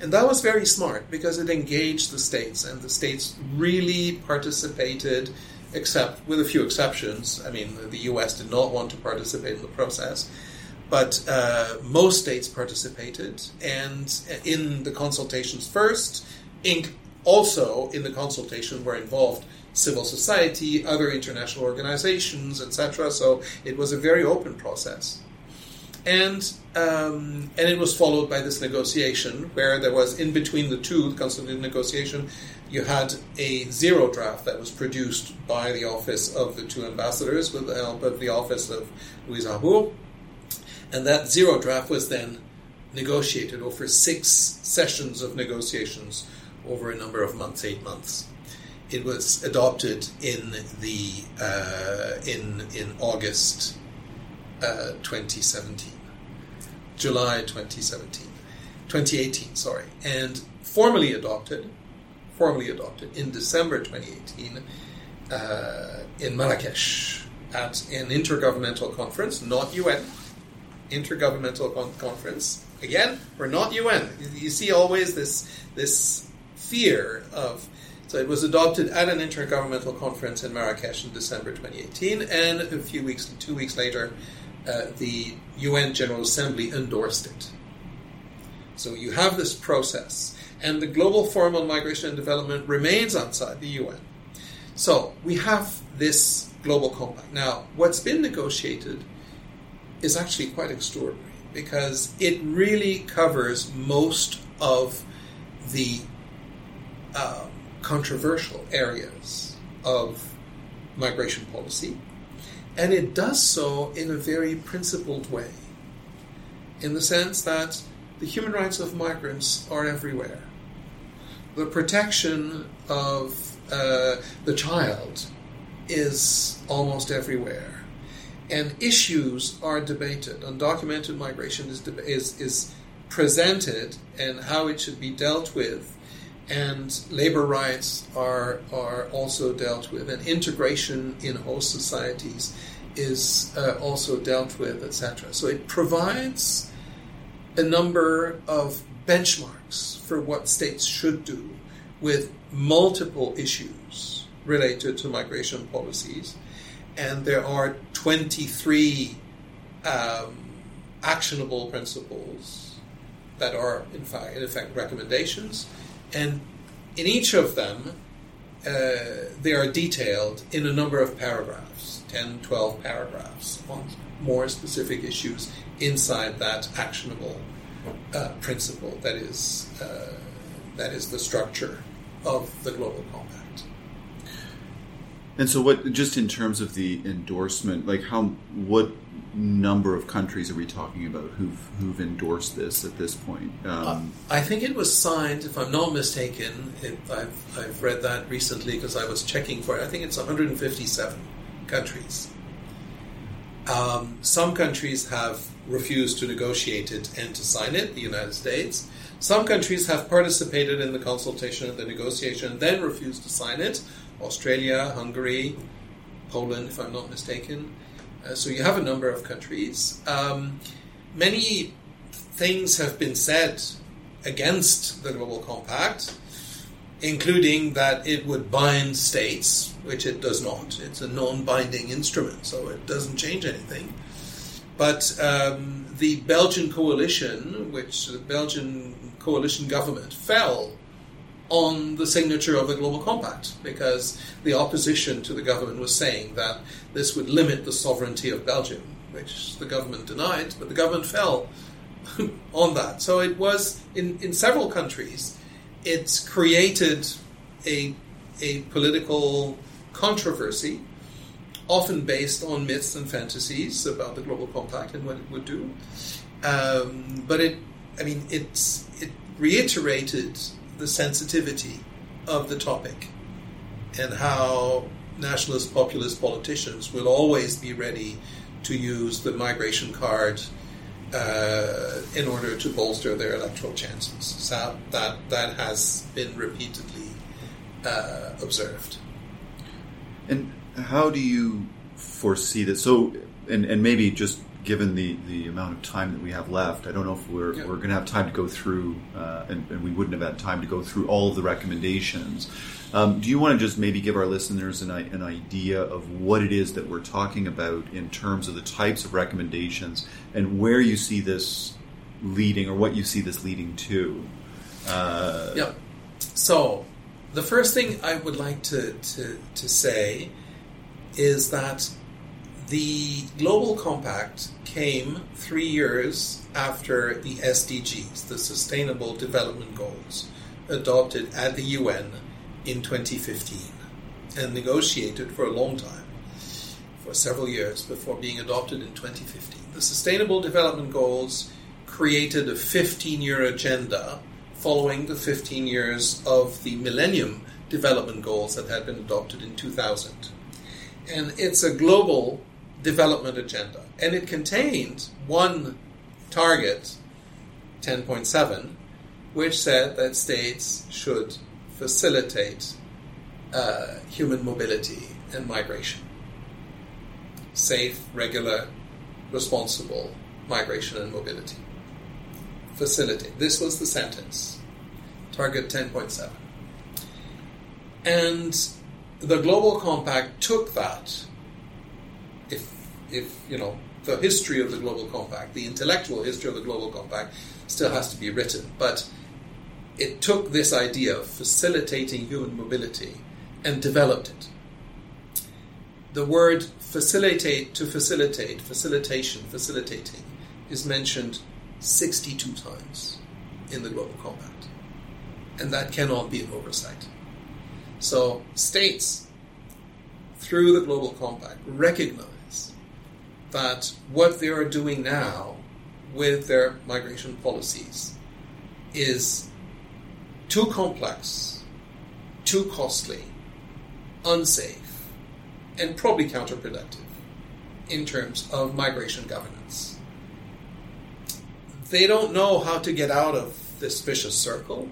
And that was very smart because it engaged the states, and the states really participated except with a few exceptions. I mean, the U.S. did not want to participate in the process, but uh, most states participated, and in the consultations first, Inc. also in the consultation were involved civil society, other international organizations, etc. So it was a very open process. And um, and it was followed by this negotiation, where there was in between the two, the consultative negotiation, you had a zero draft that was produced by the office of the two ambassadors with the help of the office of Louise Arbour. And that zero draft was then negotiated over six sessions of negotiations over a number of months, eight months. It was adopted in the uh, in in August uh, 2017, July 2017, 2018, sorry, and formally adopted formally adopted in December 2018 uh, in Marrakesh at an intergovernmental conference, not UN, intergovernmental con- conference. Again, we're not UN. You see always this this fear of. So it was adopted at an intergovernmental conference in Marrakesh in December 2018, and a few weeks, two weeks later, uh, the UN General Assembly endorsed it. So you have this process and the Global Forum on Migration and Development remains outside the UN. So we have this global compact. Now, what's been negotiated is actually quite extraordinary because it really covers most of the uh, controversial areas of migration policy, and it does so in a very principled way, in the sense that the human rights of migrants are everywhere. The protection of uh, the child is almost everywhere. And issues are debated. Undocumented migration is, is, is presented and how it should be dealt with. And labor rights are, are also dealt with. And integration in host societies is uh, also dealt with, etc. So it provides a number of benchmarks for what states should do with multiple issues related to migration policies. And there are 23 um, actionable principles that are, in fact, in effect, recommendations. And in each of them, uh, they are detailed in a number of paragraphs 10, 12 paragraphs on more specific issues inside that actionable uh, principle that is uh, that is the structure of the global compact. And so, what just in terms of the endorsement, like how what number of countries are we talking about who've who've endorsed this at this point? Um, I think it was signed, if I'm not mistaken. It, I've I've read that recently because I was checking for it. I think it's 157 countries. Um, some countries have refused to negotiate it and to sign it, the United States. Some countries have participated in the consultation and the negotiation and then refused to sign it. Australia, Hungary, Poland, if I'm not mistaken. Uh, so you have a number of countries. Um, many things have been said against the Global Compact, including that it would bind states, which it does not. It's a non binding instrument, so it doesn't change anything. But um, the Belgian coalition, which the Belgian coalition government, fell on the signature of the Global Compact because the opposition to the government was saying that this would limit the sovereignty of Belgium, which the government denied, but the government fell on that. So it was in, in several countries, it's created a, a political controversy, often based on myths and fantasies about the Global Compact and what it would do. Um, but it, I mean, it's, it reiterated the sensitivity of the topic and how nationalist populist politicians will always be ready to use the migration card uh, in order to bolster their electoral chances. So that that has been repeatedly uh, observed. And how do you foresee this? So, and, and maybe just given the, the amount of time that we have left, I don't know if we're, yeah. we're going to have time to go through, uh, and, and, we wouldn't have had time to go through all of the recommendations. Um, do you want to just maybe give our listeners an, an idea of what it is that we're talking about in terms of the types of recommendations and where you see this leading or what you see this leading to? Uh, yeah. So, the first thing I would like to, to, to say is that the Global Compact came three years after the SDGs, the Sustainable Development Goals, adopted at the UN in 2015 and negotiated for a long time, for several years before being adopted in 2015. The Sustainable Development Goals created a 15 year agenda following the 15 years of the Millennium Development Goals that had been adopted in 2000. And it's a global development agenda. And it contained one target, 10.7, which said that states should facilitate uh, human mobility and migration. Safe, regular, responsible migration and mobility. Facilitate. This was the sentence. Target 10.7. And the Global Compact took that, if, if, you know, the history of the Global Compact, the intellectual history of the Global Compact, still has to be written. But it took this idea of facilitating human mobility and developed it. The word facilitate to facilitate, facilitation, facilitating, is mentioned 62 times in the Global Compact. And that cannot be an oversight. So, states, through the Global Compact, recognize that what they are doing now with their migration policies is too complex, too costly, unsafe, and probably counterproductive in terms of migration governance. They don't know how to get out of this vicious circle,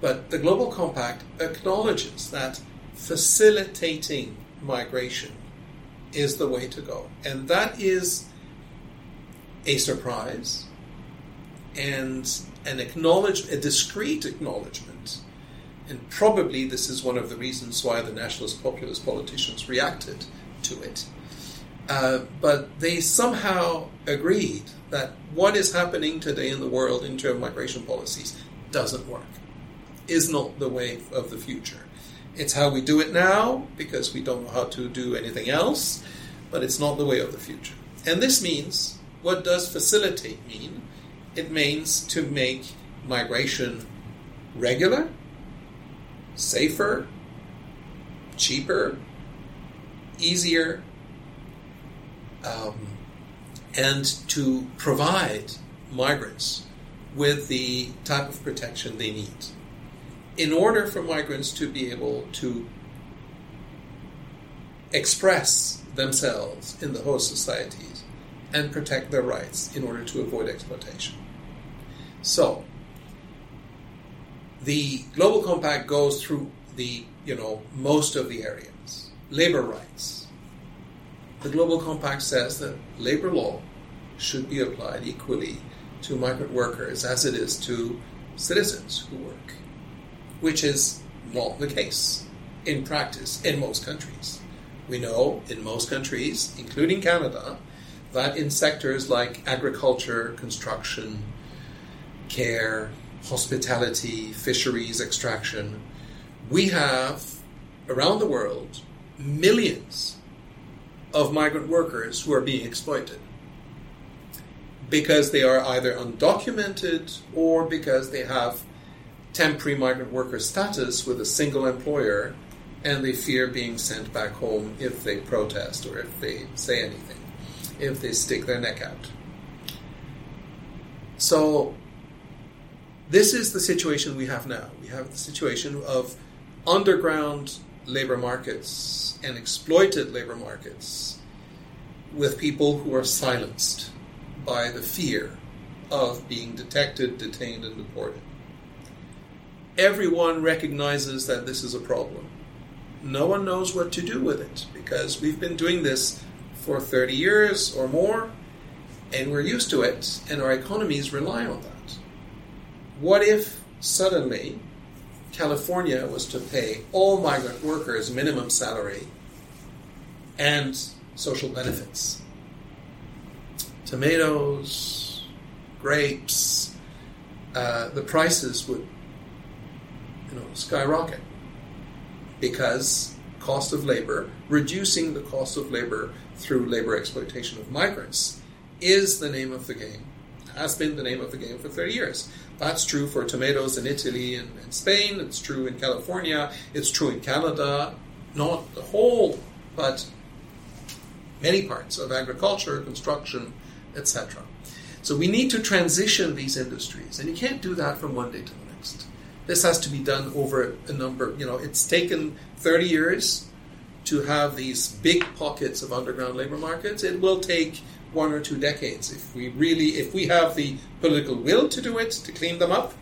but the Global Compact acknowledges that facilitating migration is the way to go. And that is a surprise and an acknowledge a discreet acknowledgement. And probably this is one of the reasons why the nationalist populist politicians reacted to it. Uh, but they somehow agreed that what is happening today in the world in terms of migration policies doesn't work, is not the way of the future. It's how we do it now because we don't know how to do anything else, but it's not the way of the future. And this means what does facilitate mean? It means to make migration regular, safer, cheaper, easier, um, and to provide migrants with the type of protection they need. In order for migrants to be able to express themselves in the host societies and protect their rights in order to avoid exploitation. So, the Global Compact goes through the, you know, most of the areas. Labor rights. The Global Compact says that labor law should be applied equally to migrant workers as it is to citizens who work, which is not the case in practice in most countries. We know in most countries, including Canada, that in sectors like agriculture, construction, care, hospitality, fisheries, extraction, we have around the world millions of migrant workers who are being exploited because they are either undocumented or because they have temporary migrant worker status with a single employer and they fear being sent back home if they protest or if they say anything, if they stick their neck out. So, this is the situation we have now. We have the situation of underground labor markets and exploited labor markets with people who are silenced by the fear of being detected, detained, and deported. Everyone recognizes that this is a problem. No one knows what to do with it because we've been doing this for 30 years or more and we're used to it and our economies rely on that. What if suddenly California was to pay all migrant workers minimum salary and social benefits? tomatoes, grapes, uh, the prices would, you know, skyrocket because cost of labor, reducing the cost of labor through labor exploitation of migrants, is the name of the game. Has been the name of the game for 30 years. That's true for tomatoes in Italy and, and Spain. It's true in California. It's true in Canada. Not the whole, but many parts of agriculture, construction, etc. So we need to transition these industries, and you can't do that from one day to the next. This has to be done over a number, you know, it's taken 30 years to have these big pockets of underground labor markets. It will take one or two decades if we really, if we have the political will to do it, to clean them up.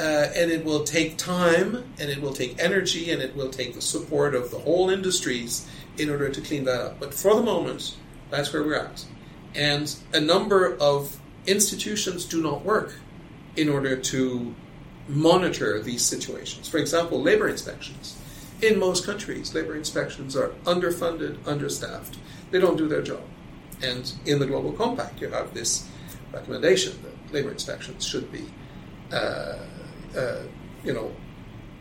Uh, and it will take time, and it will take energy, and it will take the support of the whole industries in order to clean that up. But for the moment, that's where we're at. And a number of institutions do not work in order to monitor these situations. For example, labor inspections. In most countries, labor inspections are underfunded, understaffed. They don't do their job. And in the Global Compact, you have this recommendation that labor inspections should be, uh, uh, you know,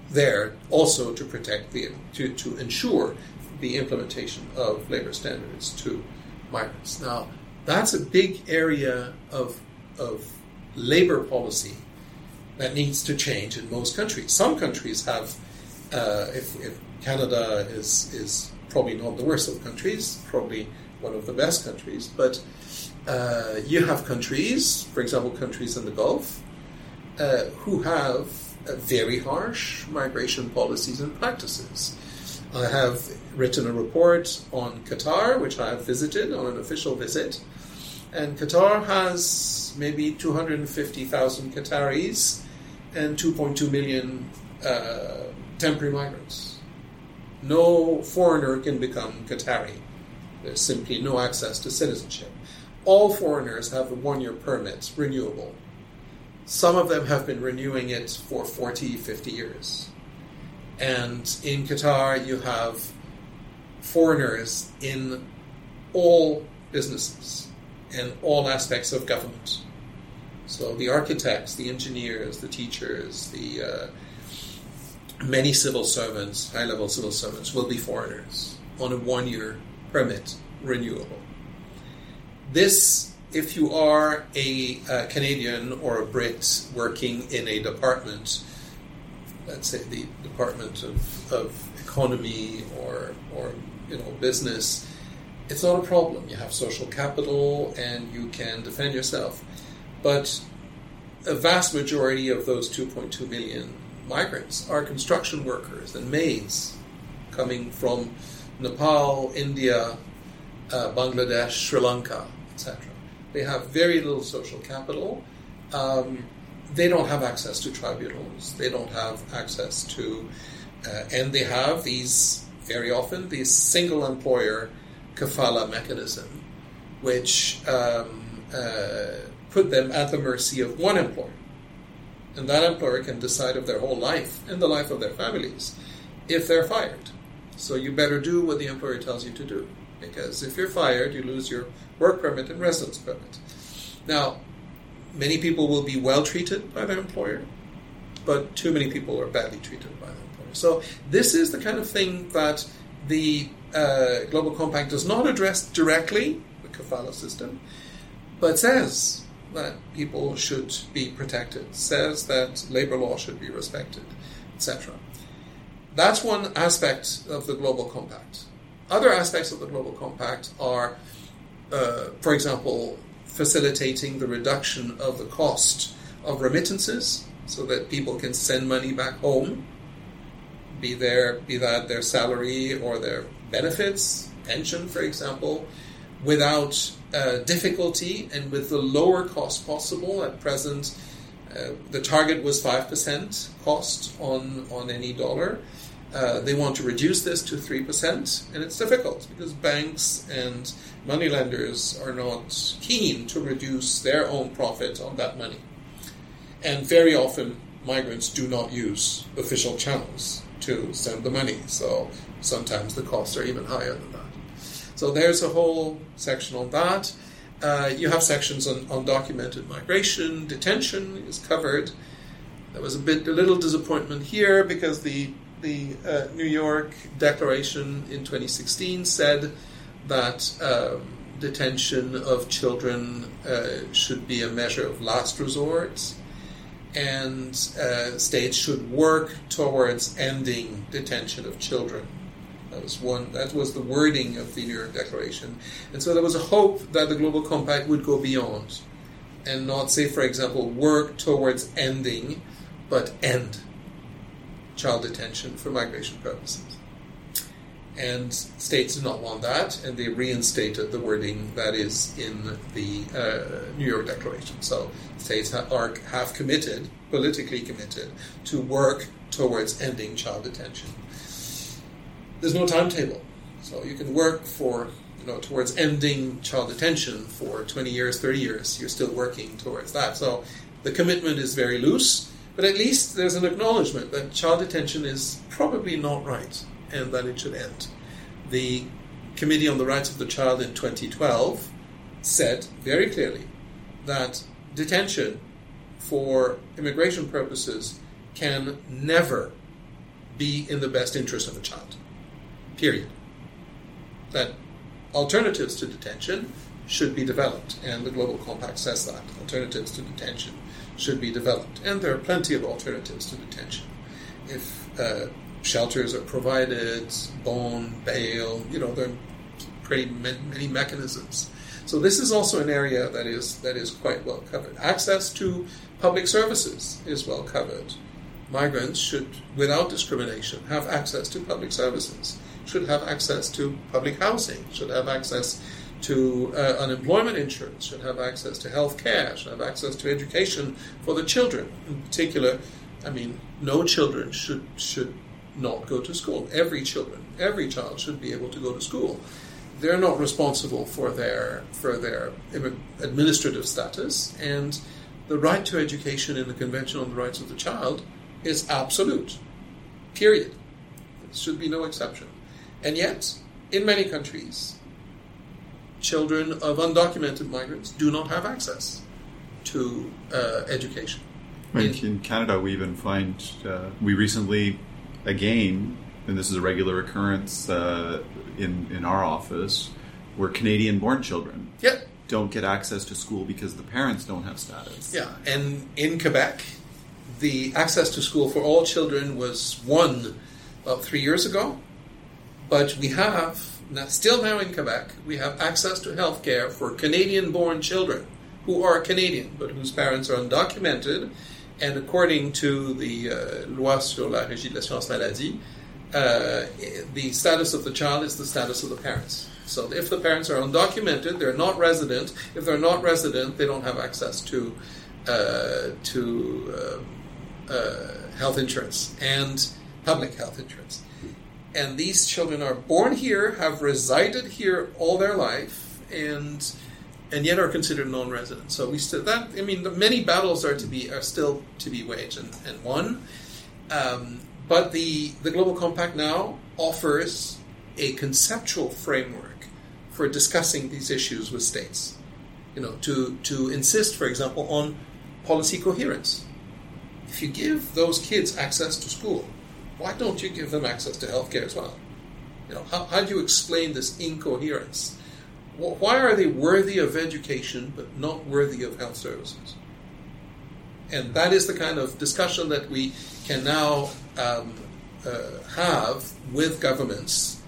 there also to protect the to, to ensure the implementation of labor standards to migrants. Now, that's a big area of, of labor policy that needs to change in most countries. Some countries have, uh, if, if, Canada is, is probably not the worst of countries, probably one of the best countries, but uh, you have countries, for example, countries in the Gulf, uh, who have very harsh migration policies and practices. I have written a report on Qatar, which I have visited on an official visit, and Qatar has maybe 250,000 Qataris and 2.2 million uh, temporary migrants. No foreigner can become Qatari. There's simply no access to citizenship. All foreigners have a one year permit, renewable. Some of them have been renewing it for 40, 50 years. And in Qatar, you have foreigners in all businesses in all aspects of government. So the architects, the engineers, the teachers, the uh, many civil servants, high level civil servants, will be foreigners on a one year permit renewable. This, if you are a, a, Canadian or a Brit working in a department, let's say the Department of, of Economy or, or you know business, it's not a problem. You have social capital and you can defend yourself. But a vast majority of those 2.2 million migrants are construction workers and maids coming from Nepal, India, uh, Bangladesh, Sri Lanka, etc. They have very little social capital. Um, they don't have access to tribunals. They don't have access to, uh, and they have these very often these single employer kafala mechanism, which um, uh, put them at the mercy of one employer. And that employer can decide of their whole life and the life of their families if they're fired. So you better do what the employer tells you to do. Because if you're fired, you lose your work permit and residence permit. Now, many people will be well treated by their employer, but too many people are badly treated by their employer. So this is the kind of thing that the uh, Global Compact does not address directly, the kafala system, but says that people should be protected, says that labor law should be respected, etc. That's one aspect of the Global Compact. Other aspects of the Global Compact are, uh, for example, facilitating the reduction of the cost of remittances so that people can send money back home, be there, be that their salary or their benefits, pension, for example, without uh, difficulty and with the lower cost possible. At present, uh, the target was 5% cost on, on any dollar. Uh, they want to reduce this to 3%, and it's difficult because banks and moneylenders are not keen to reduce their own profit on that money. And very often, migrants do not use official channels to send the money, so sometimes the costs are even higher than that. So there's a whole section on that. Uh, you have sections on undocumented migration, detention is covered. There was a bit, a little disappointment here because the the uh, New York Declaration in 2016 said that um, detention of children uh, should be a measure of last resort, and uh, states should work towards ending detention of children. That was one. That was the wording of the New York Declaration, and so there was a hope that the Global Compact would go beyond, and not say, for example, work towards ending, but end child detention for migration purposes. And states did not want that, and they reinstated the wording that is in the uh, New York Declaration. So states are, have committed, politically committed, to work towards ending child detention. There's no timetable, so you can work for you know towards ending child detention for 20 years, 30 years. You're still working towards that. So the commitment is very loose but at least there's an acknowledgement that child detention is probably not right and that it should end. The Committee on the Rights of the Child in 2012 said very clearly that detention for immigration purposes can never be in the best interest of a child. Period. That alternatives to detention should be developed, and the Global Compact says that alternatives to detention should be developed. And there are plenty of alternatives to detention. If uh, shelters are provided, bond, bail, you know, there are pretty many mechanisms. So this is also an area that is that is quite well covered. Access to public services is well covered. Migrants should, without discrimination, have access to public services. Should have access to public housing. Should have access to uh, unemployment insurance, should have access to health care, should have access to education for the children. In particular, I mean, no children should should not go to school. Every children, every child should be able to go to school. They're not responsible for their for their administrative status, and the right to education in the Convention on the Rights of the Child is absolute. Period. There should be no exception. And yet, in many countries, children of undocumented migrants do not have access to uh, education. In, in, Canada, we even find uh, we recently, again, and this is a regular occurrence uh, in in our office, where Canadian-born children yep. don't get access to school because the parents don't have status. Yeah, and in Quebec, the access to school for all children was won about three years ago, but we have now, still now in Quebec, we have access to health care for Canadian born children who are Canadian but whose parents are undocumented. And according to the uh, Loi sur la Régie de l'assurance maladie, uh, the status of the child is the status of the parents. So if the parents are undocumented, they're not resident. If they're not resident, they don't have access to uh, to um, uh, health insurance and public health insurance and these children are born here, have resided here all their life, and and yet are considered non-residents. So we still that I mean, many battles are to be are still to be waged and, and won. Um, but the the Global Compact now offers a conceptual framework for discussing these issues with states. You know, to to insist, for example, on policy coherence. If you give those kids access to school, why don't you give them access to healthcare as well? You know, how, how do you explain this incoherence? Why are they worthy of education but not worthy of health services? And that is the kind of discussion that we can now um, uh, have with governments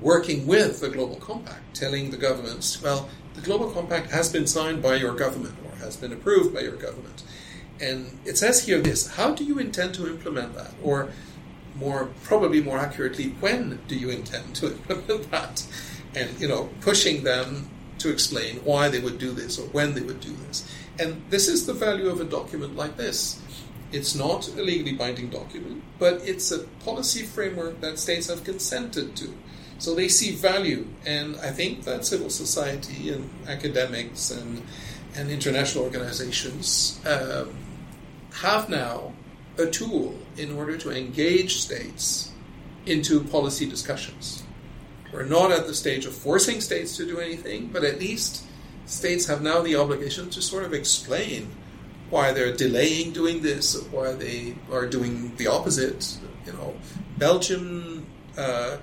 working with the Global Compact, telling the governments, well, the Global Compact has been signed by your government or has been approved by your government. And it says here this how do you intend to implement that? Or more probably more accurately, when do you intend to implement that? And you know, pushing them to explain why they would do this or when they would do this. And this is the value of a document like this. It's not a legally binding document, but it's a policy framework that states have consented to. So they see value, and I think that civil society and academics and and international organizations um, have now a tool in order to engage states into policy discussions. We're not at the stage of forcing states to do anything, but at least states have now the obligation to sort of explain why they're delaying doing this, why they are doing the opposite. You know, Belgium uh,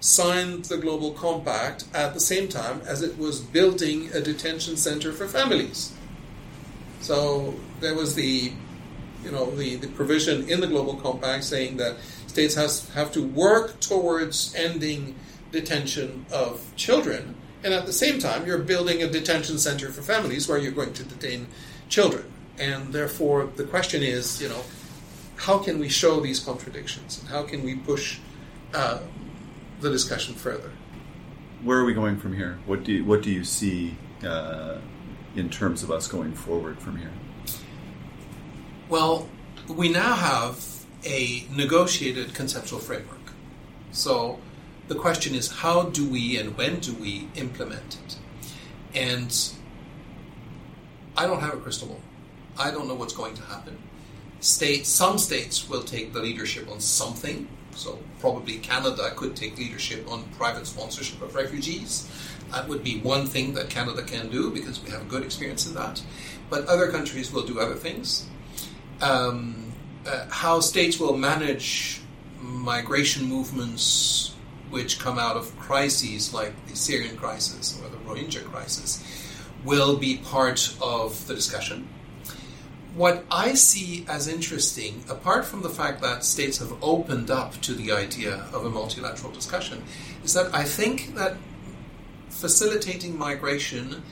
signed the Global Compact at the same time as it was building a detention center for families. So there was the you know, the, the provision in the Global Compact saying that states has, have to work towards ending detention of children, and at the same time, you're building a detention center for families where you're going to detain children. And therefore, the question is, you know, how can we show these contradictions, and how can we push uh, the discussion further? Where are we going from here? What do you, what do you see uh, in terms of us going forward from here? Well, we now have a negotiated conceptual framework. So the question is how do we and when do we implement it? And I don't have a crystal ball. I don't know what's going to happen. States, some states will take the leadership on something. So probably Canada could take leadership on private sponsorship of refugees. That would be one thing that Canada can do because we have a good experience in that. But other countries will do other things um, uh, how states will manage migration movements which come out of crises like the Syrian crisis or the Rohingya crisis will be part of the discussion. What I see as interesting, apart from the fact that states have opened up to the idea of a multilateral discussion, is that I think that facilitating migration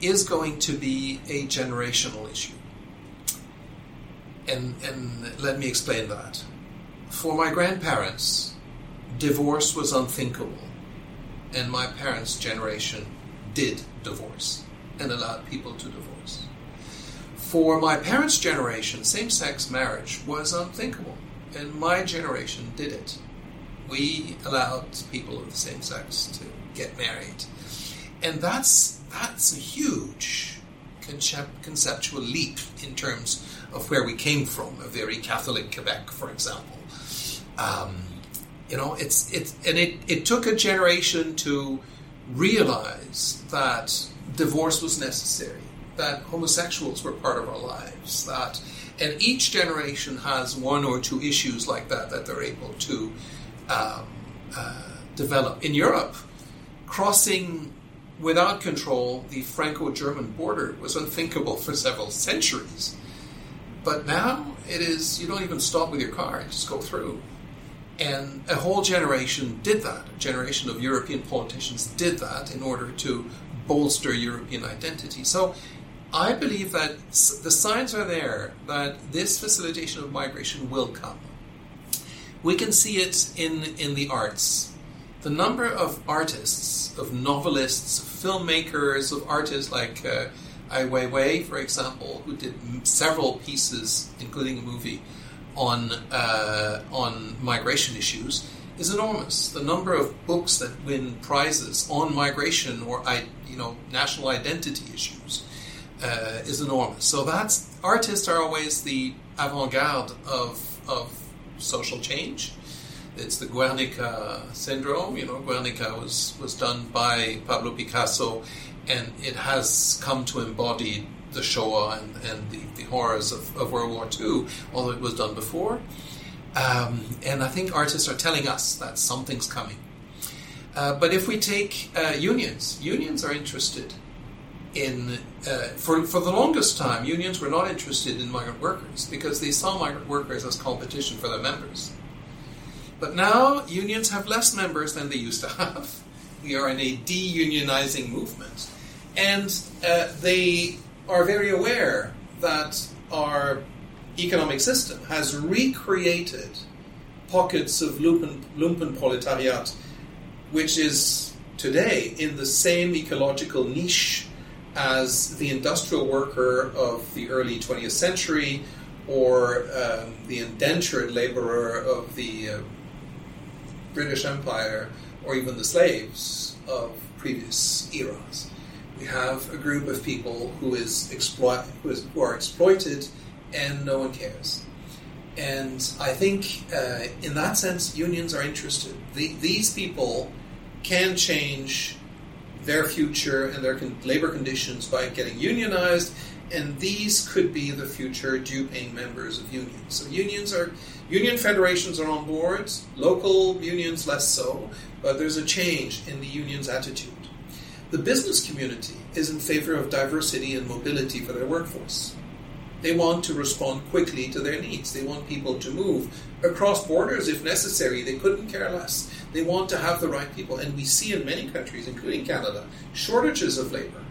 is going to be a generational issue and, and let me explain that. For my grandparents, divorce was unthinkable, and my parents' generation did divorce and allowed people to divorce. For my parents' generation, same sex marriage was unthinkable, and my generation did it. We allowed people of the same sex to get married. And that's, that's a huge conceptual leap in terms of where we came from, a very Catholic Quebec, for example. Um, you know, it's it, and it, it took a generation to realize that divorce was necessary, that homosexuals were part of our lives, that, and each generation has one or two issues like that that they're able to um, uh, develop. In Europe, crossing without control the Franco-German border was unthinkable for several centuries. But now it is, you don't even stop with your car, you just go through. And a whole generation did that. A generation of European politicians did that in order to bolster European identity. So I believe that the signs are there that this facilitation of migration will come. We can see it in, in the arts. The number of artists, of novelists, filmmakers, of artists like uh, Ai Weiwei, for example, who did several pieces, including a movie, on uh, on migration issues, is enormous. The number of books that win prizes on migration or you know national identity issues uh, is enormous. So that's artists are always the avant-garde of of social change. It's the Guernica syndrome. You know, Guernica was was done by Pablo Picasso, and it has come to embody the Shoah and, and the, the horrors of, of World War II, although it was done before. Um, and I think artists are telling us that something's coming. Uh, but if we take uh, unions, unions are interested in, uh, for, for the longest time, unions were not interested in migrant workers because they saw migrant workers as competition for their members. But now unions have less members than they used to have. We are in a deunionizing movement. And uh, they are very aware that our economic system has recreated pockets of lumpen, lumpen proletariat, which is today in the same ecological niche as the industrial worker of the early 20th century or um, the indentured laborer of the uh, British Empire or even the slaves of previous eras. We have a group of people who is exploit who, is, who are exploited and no one cares. And I think, uh, in that sense, unions are interested. The, these people can change their future and their con- labor conditions by getting unionized, and these could be the future due-paying members of unions. So unions are union federations are on board, local unions less so, but there's a change in the union's attitude. The business community is in favor of diversity and mobility for their workforce. They want to respond quickly to their needs. They want people to move across borders if necessary. They couldn't care less. They want to have the right people. And we see in many countries, including Canada, shortages of labor.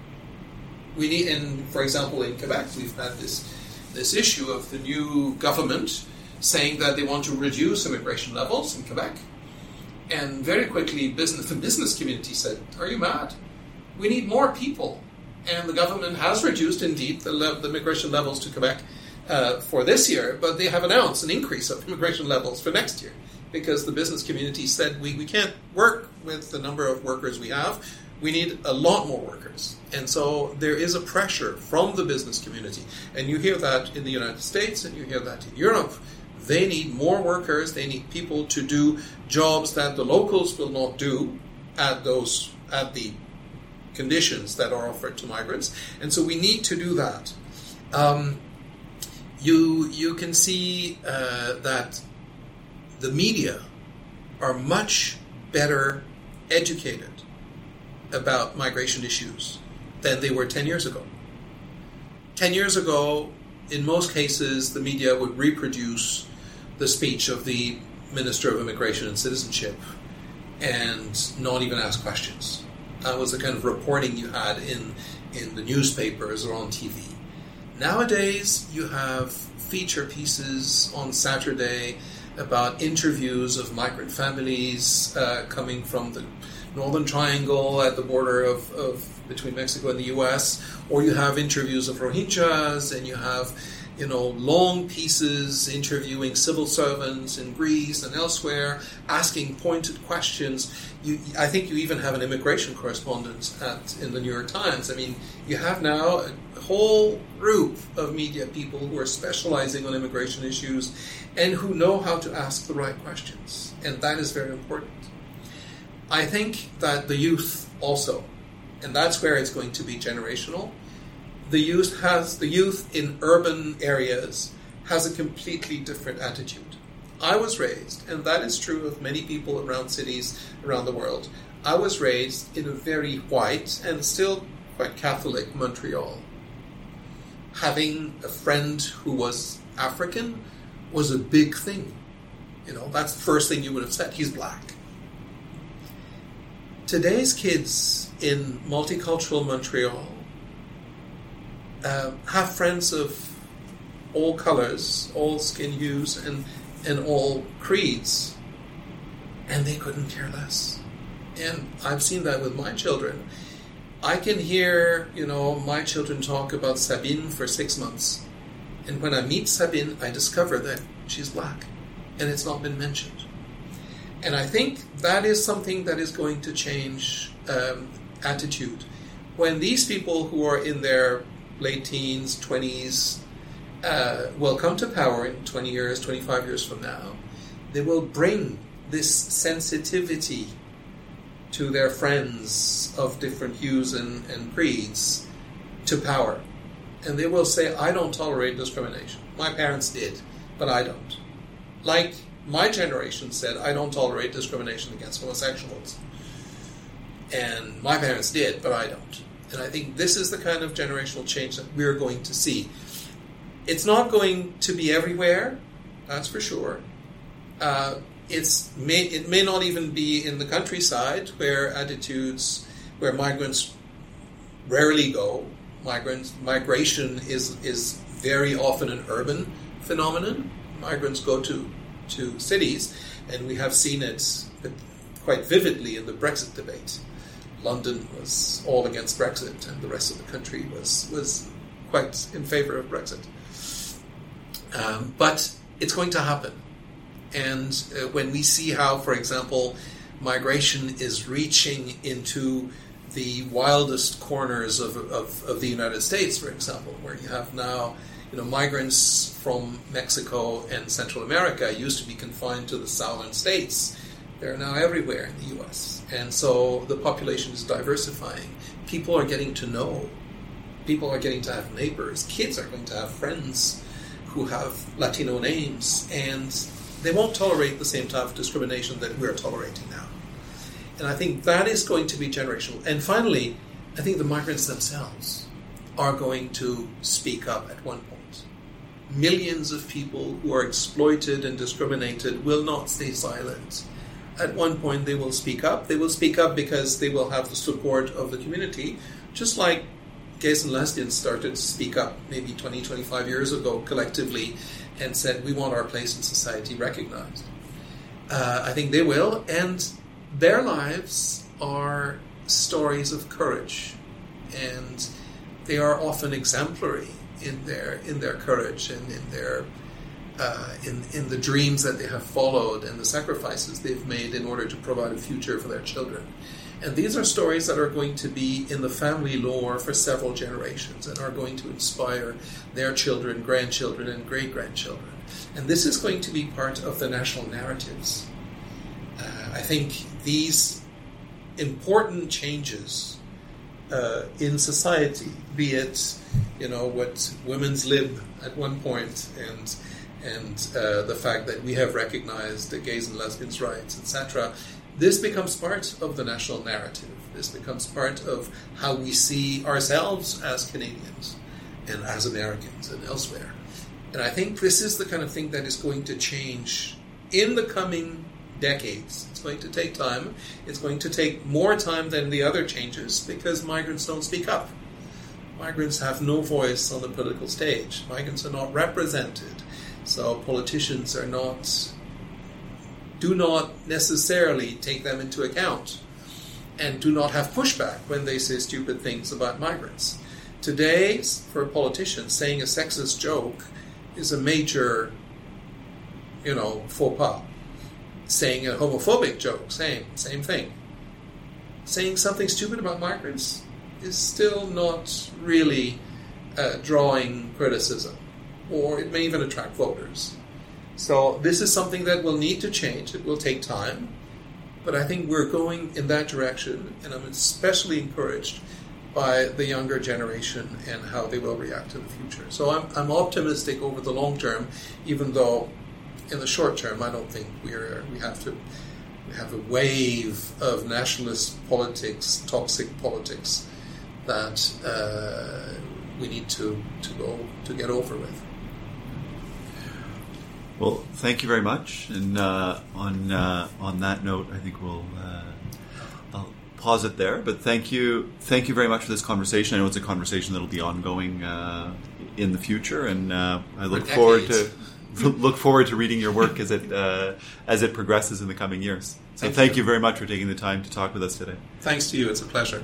We need, and for example, in Quebec, we've had this, this issue of the new government saying that they want to reduce immigration levels in Quebec. And very quickly, business, the business community said, Are you mad? We need more people and the government has reduced, indeed, the, le- the immigration levels to Quebec uh, for this year, but they have announced an increase of immigration levels for next year because the business community said we, we can't work with the number of workers we have. We need a lot more workers. And so there is a pressure from the business community. And you hear that in the United States and you hear that in Europe. They need more workers, they need people to do jobs that the locals will not do at those at the conditions that are offered to migrants, and so we need to do that. Um, you you can see uh, that the media are much better educated about migration issues than they were 10 years ago. 10 years ago, in most cases, the media would reproduce the speech of the Minister of Immigration and Citizenship and not even ask questions. That was the kind of reporting you had in in the newspapers or on TV. Nowadays, you have feature pieces on Saturday about interviews of migrant families uh, coming from the Northern Triangle at the border of, of between Mexico and the U.S., or you have interviews of Rohingyas, and you have you know, long pieces interviewing civil servants in Greece and elsewhere, asking pointed questions. You, I think you even have an immigration correspondent at, in the New York Times. I mean, you have now a whole group of media people who are specializing on immigration issues and who know how to ask the right questions. And that is very important. I think that the youth also, and that's where it's going to be generational the youth has the youth in urban areas has a completely different attitude. I was raised, and that is true of many people around cities around the world. I was raised in a very white and still quite Catholic Montreal. Having a friend who was African was a big thing. You know, that's the first thing you would have said. He's black. Today's kids in multicultural Montreal uh, have friends of all colors, all skin hues, and and all creeds, and they couldn't care less. And I've seen that with my children. I can hear, you know, my children talk about Sabine for six months, and when I meet Sabine, I discover that she's black, and it's not been mentioned. And I think that is something that is going to change um, attitude. When these people who are in their late teens, 20s, uh, will come to power in 20 years, 25 years from now, they will bring this sensitivity to their friends of different hues and, and creeds to power. And they will say, I don't tolerate discrimination. My parents did, but I don't. Like my generation said, I don't tolerate discrimination against homosexuals. And my parents did, but I don't. And I think this is the kind of generational change that we're going to see. It's not going to be everywhere, that's for sure. Uh, it's may, it may not even be in the countryside where attitudes, where migrants rarely go. Migrants migration is is very often an urban phenomenon. Migrants go to to cities, and we have seen it quite vividly in the Brexit debate. London was all against Brexit, and the rest of the country was was quite in favor of Brexit. Um, but it's going to happen, and uh, when we see how, for example, migration is reaching into the wildest corners of, of, of the United States, for example, where you have now you know, migrants from Mexico and Central America used to be confined to the southern states. They're now everywhere in the U.S. And so the population is diversifying. People are getting to know. People are getting to have neighbors. Kids are going to have friends who have Latino names. And they won't tolerate the same type of discrimination that we're tolerating now. And I think that is going to be generational. And finally, I think the migrants themselves are going to speak up at one point. millions of people who are exploited and discriminated will not stay silent. At one point, they will speak up. They will speak up because they will have the support of the community, just like gays and lesbians started to speak up maybe 20, 25 years ago collectively and said, We want our place in society recognized. Uh, I think they will, and their lives are stories of courage, and they are often exemplary in their in their courage and in their uh, in in the dreams that they have followed and the sacrifices they've made in order to provide a future for their children. And these are stories that are going to be in the family lore for several generations and are going to inspire their children, grandchildren, and great grandchildren. And this is going to be part of the national narratives. Uh, I think these important changes uh, in society, be it you know what women's lib at one point and and uh, the fact that we have recognized the gays and lesbians' rights, etc. This becomes part of the national narrative. This becomes part of how we see ourselves as Canadians and as Americans and elsewhere. And I think this is the kind of thing that is going to change in the coming decades. It's going to take time. It's going to take more time than the other changes because migrants don't speak up. Migrants have no voice on the political stage. Migrants are not represented. So politicians are not do not necessarily take them into account and do not have pushback when they say stupid things about migrants. Today, for politicians, saying a sexist joke is a major, you know, faux pas saying a homophobic joke, same, same thing. Saying something stupid about migrants is still not really uh, drawing criticism, or it may even attract voters. So this is something that will need to change. It will take time, but I think we're going in that direction, and I'm especially encouraged by the younger generation and how they will react to the future. So I'm, I'm optimistic over the long term, even though in the short term, I don't think we're we have to we have a wave of nationalist politics, toxic politics that uh, we need to to go to get over with. Well, thank you very much. And uh, on uh, on that note, I think we'll uh, I'll pause it there. But thank you, thank you very much for this conversation. I know it's a conversation that'll be ongoing uh, in the future, and uh, I look forward to look forward to reading your work as it uh, as it progresses in the coming years. So thank, thank you. you very much for taking the time to talk with us today. Thanks to you. It's a pleasure.